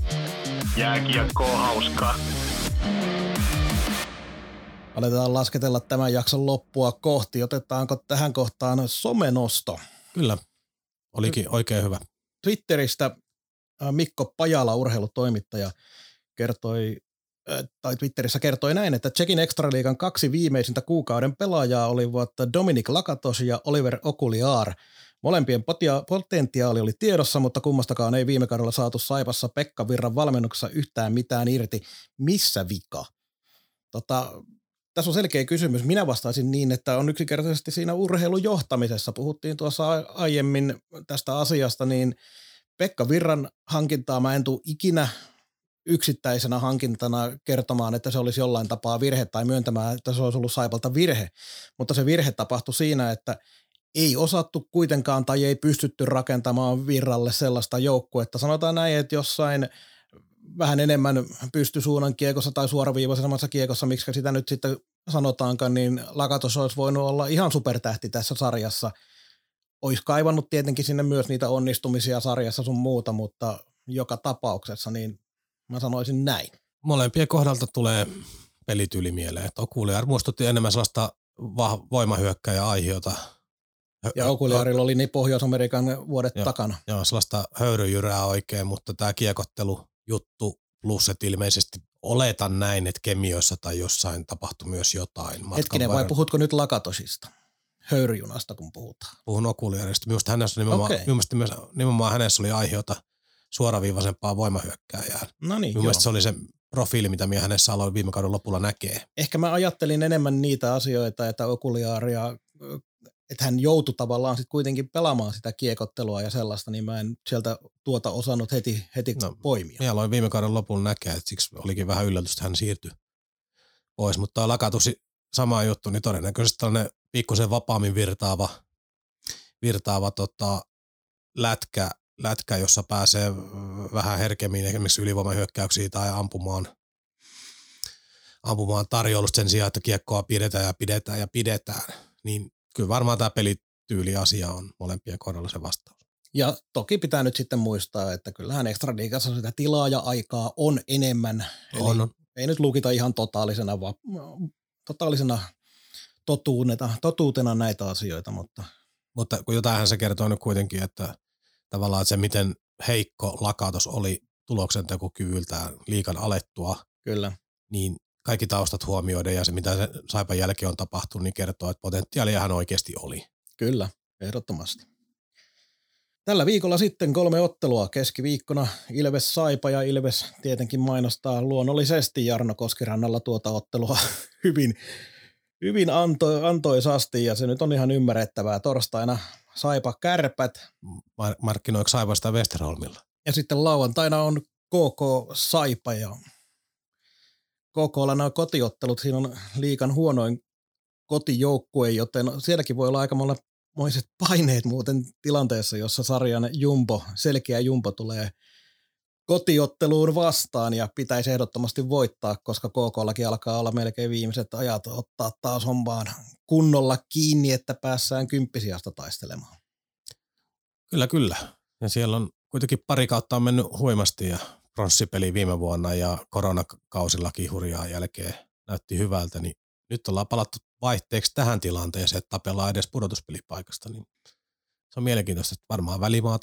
Speaker 6: Jääkiekko hauskaa.
Speaker 3: Aletetaan lasketella tämän jakson loppua kohti. Otetaanko tähän kohtaan somenosto?
Speaker 4: Kyllä, olikin oikein hyvä.
Speaker 3: Twitteristä Mikko Pajala, urheilutoimittaja, kertoi tai Twitterissä kertoi näin, että Tsekin Extraliigan kaksi viimeisintä kuukauden pelaajaa olivat Dominik Lakatos ja Oliver Okuliar. Molempien potentiaali oli tiedossa, mutta kummastakaan ei viime kaudella saatu Saipassa Pekka Virran valmennuksessa yhtään mitään irti. Missä vika? Tota, tässä on selkeä kysymys. Minä vastaisin niin, että on yksinkertaisesti siinä urheilujohtamisessa. Puhuttiin tuossa aiemmin tästä asiasta, niin Pekka Virran hankintaa mä en tule ikinä yksittäisenä hankintana kertomaan, että se olisi jollain tapaa virhe tai myöntämään, että se olisi ollut Saipalta virhe. Mutta se virhe tapahtui siinä, että ei osattu kuitenkaan tai ei pystytty rakentamaan virralle sellaista joukkuetta. Sanotaan näin, että jossain vähän enemmän pystysuunnan kiekossa tai suoraviivaisemmassa kiekossa, miksi sitä nyt sitten sanotaankaan, niin Lakatos olisi voinut olla ihan supertähti tässä sarjassa. Olisi kaivannut tietenkin sinne myös niitä onnistumisia sarjassa sun muuta, mutta joka tapauksessa niin Mä sanoisin näin.
Speaker 4: Molempien kohdalta tulee pelityyli mieleen. Okuliar muistutti enemmän sellaista voimahyökkäjä aihiota.
Speaker 3: Ja Okuliarilla oli niin Pohjois-Amerikan vuodet
Speaker 4: joo,
Speaker 3: takana.
Speaker 4: Joo, sellaista höyryjyrää oikein, mutta tämä kiekottelu juttu plus, että ilmeisesti oletan näin, että kemioissa tai jossain tapahtui myös jotain.
Speaker 3: Hetkinen, vai puhutko nyt Lakatosista? Höyryjunasta, kun puhutaan.
Speaker 4: Puhun Okuliarista. Minusta hänessä, nimenomaan, okay. minusta nimenomaan hänessä oli aiheota – suoraviivaisempaa voimahyökkääjää.
Speaker 3: No niin,
Speaker 4: Mielestäni se oli se profiili, mitä minä hänessä aloin viime kauden lopulla näkee.
Speaker 3: Ehkä mä ajattelin enemmän niitä asioita, että Okuliaaria, että hän joutui tavallaan sitten kuitenkin pelaamaan sitä kiekottelua ja sellaista, niin mä en sieltä tuota osannut heti, heti no, poimia.
Speaker 4: Minä aloin viime kauden lopulla näkeä, että siksi olikin vähän yllätys, että hän siirtyi pois, mutta lakatusi sama juttu, niin todennäköisesti tällainen pikkusen vapaammin virtaava, virtaava tota, lätkä lätkä, jossa pääsee vähän herkemmin esimerkiksi ylivoimahyökkäyksiä tai ampumaan, ampumaan tarjoulusta sen sijaan, että kiekkoa pidetään ja pidetään ja pidetään, niin kyllä varmaan tämä pelityyli asia on molempien kohdalla se vastaus.
Speaker 3: Ja toki pitää nyt sitten muistaa, että kyllähän Extra Ligassa sitä tilaa ja aikaa on enemmän. Eli on. Ei nyt lukita ihan totaalisena, vaan totaalisena totuutena, totuutena näitä asioita, mutta...
Speaker 4: Mutta kun jotain se kertoo nyt kuitenkin, että tavallaan se, miten heikko lakatos oli tuloksentekokyvyltään liikan alettua.
Speaker 3: Kyllä.
Speaker 4: Niin kaikki taustat huomioiden ja se, mitä se Saipan jälkeen on tapahtunut, niin kertoo, että potentiaalia hän oikeasti oli.
Speaker 3: Kyllä, ehdottomasti. Tällä viikolla sitten kolme ottelua. Keskiviikkona Ilves Saipa ja Ilves tietenkin mainostaa luonnollisesti Jarno Koskirannalla tuota ottelua (laughs) hyvin, hyvin anto, antoisasti ja se nyt on ihan ymmärrettävää. Torstaina Saipa Kärpät.
Speaker 4: Mar- markkinoiko Saipa sitä Westerholmilla?
Speaker 3: Ja sitten lauantaina on KK Saipa ja KKlla nämä kotiottelut, siinä on liikan huonoin kotijoukkue, joten sielläkin voi olla aika moiset (laughs) paineet muuten tilanteessa, jossa sarjan jumbo, selkeä jumbo tulee kotiotteluun vastaan ja pitäisi ehdottomasti voittaa, koska KKllakin alkaa olla melkein viimeiset ajat ottaa taas hommaan kunnolla kiinni, että päässään kymppisiasta taistelemaan.
Speaker 4: Kyllä, kyllä. Ja siellä on kuitenkin pari kautta on mennyt huimasti ja pronssipeli viime vuonna ja koronakausillakin hurjaa jälkeen näytti hyvältä, niin nyt ollaan palattu vaihteeksi tähän tilanteeseen, että tapellaan edes pudotuspelipaikasta, niin se on mielenkiintoista, että varmaan välimaa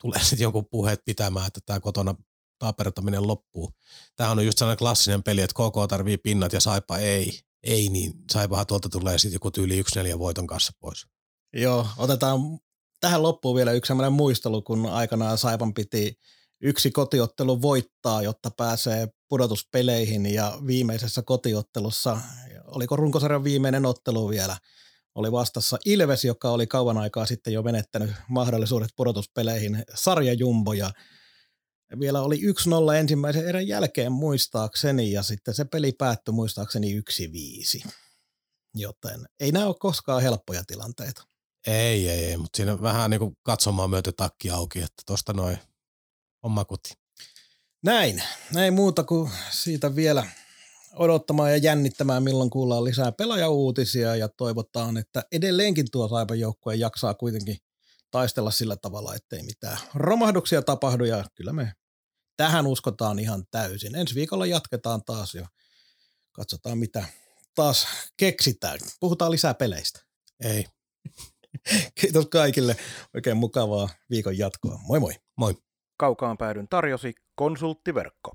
Speaker 4: tulee (laughs) sitten jonkun puheet pitämään, että tämä kotona taapertaminen loppuu. Tämä on just sellainen klassinen peli, että KK tarvii pinnat ja Saipa ei. Ei, niin Saipahan tuolta tulee sitten joku tyyli 1-4 voiton kanssa pois.
Speaker 3: Joo, otetaan tähän loppuun vielä yksi sellainen muistelu, kun aikanaan Saipan piti yksi kotiottelu voittaa, jotta pääsee pudotuspeleihin ja viimeisessä kotiottelussa, oliko runkosarjan viimeinen ottelu vielä, oli vastassa Ilves, joka oli kauan aikaa sitten jo menettänyt mahdollisuudet pudotuspeleihin sarjajumbo ja vielä oli 1-0 ensimmäisen erän jälkeen muistaakseni ja sitten se peli päättyi muistaakseni 1-5. Joten ei nämä ole koskaan helppoja tilanteita.
Speaker 4: Ei, ei, ei, mutta siinä vähän niin kuin katsomaan myötä takki auki, että tosta noin homma kuti.
Speaker 3: Näin, näin muuta kuin siitä vielä odottamaan ja jännittämään, milloin kuullaan lisää pelaajauutisia ja toivotaan, että edelleenkin tuo Saipan joukkue jaksaa kuitenkin taistella sillä tavalla, ettei mitään romahduksia tapahdu ja kyllä me tähän uskotaan ihan täysin. Ensi viikolla jatketaan taas ja katsotaan mitä taas keksitään. Puhutaan lisää peleistä.
Speaker 4: Ei. (laughs)
Speaker 3: Kiitos kaikille. Oikein mukavaa viikon jatkoa. Moi moi.
Speaker 4: Moi.
Speaker 1: Kaukaan päädyn tarjosi konsulttiverkko.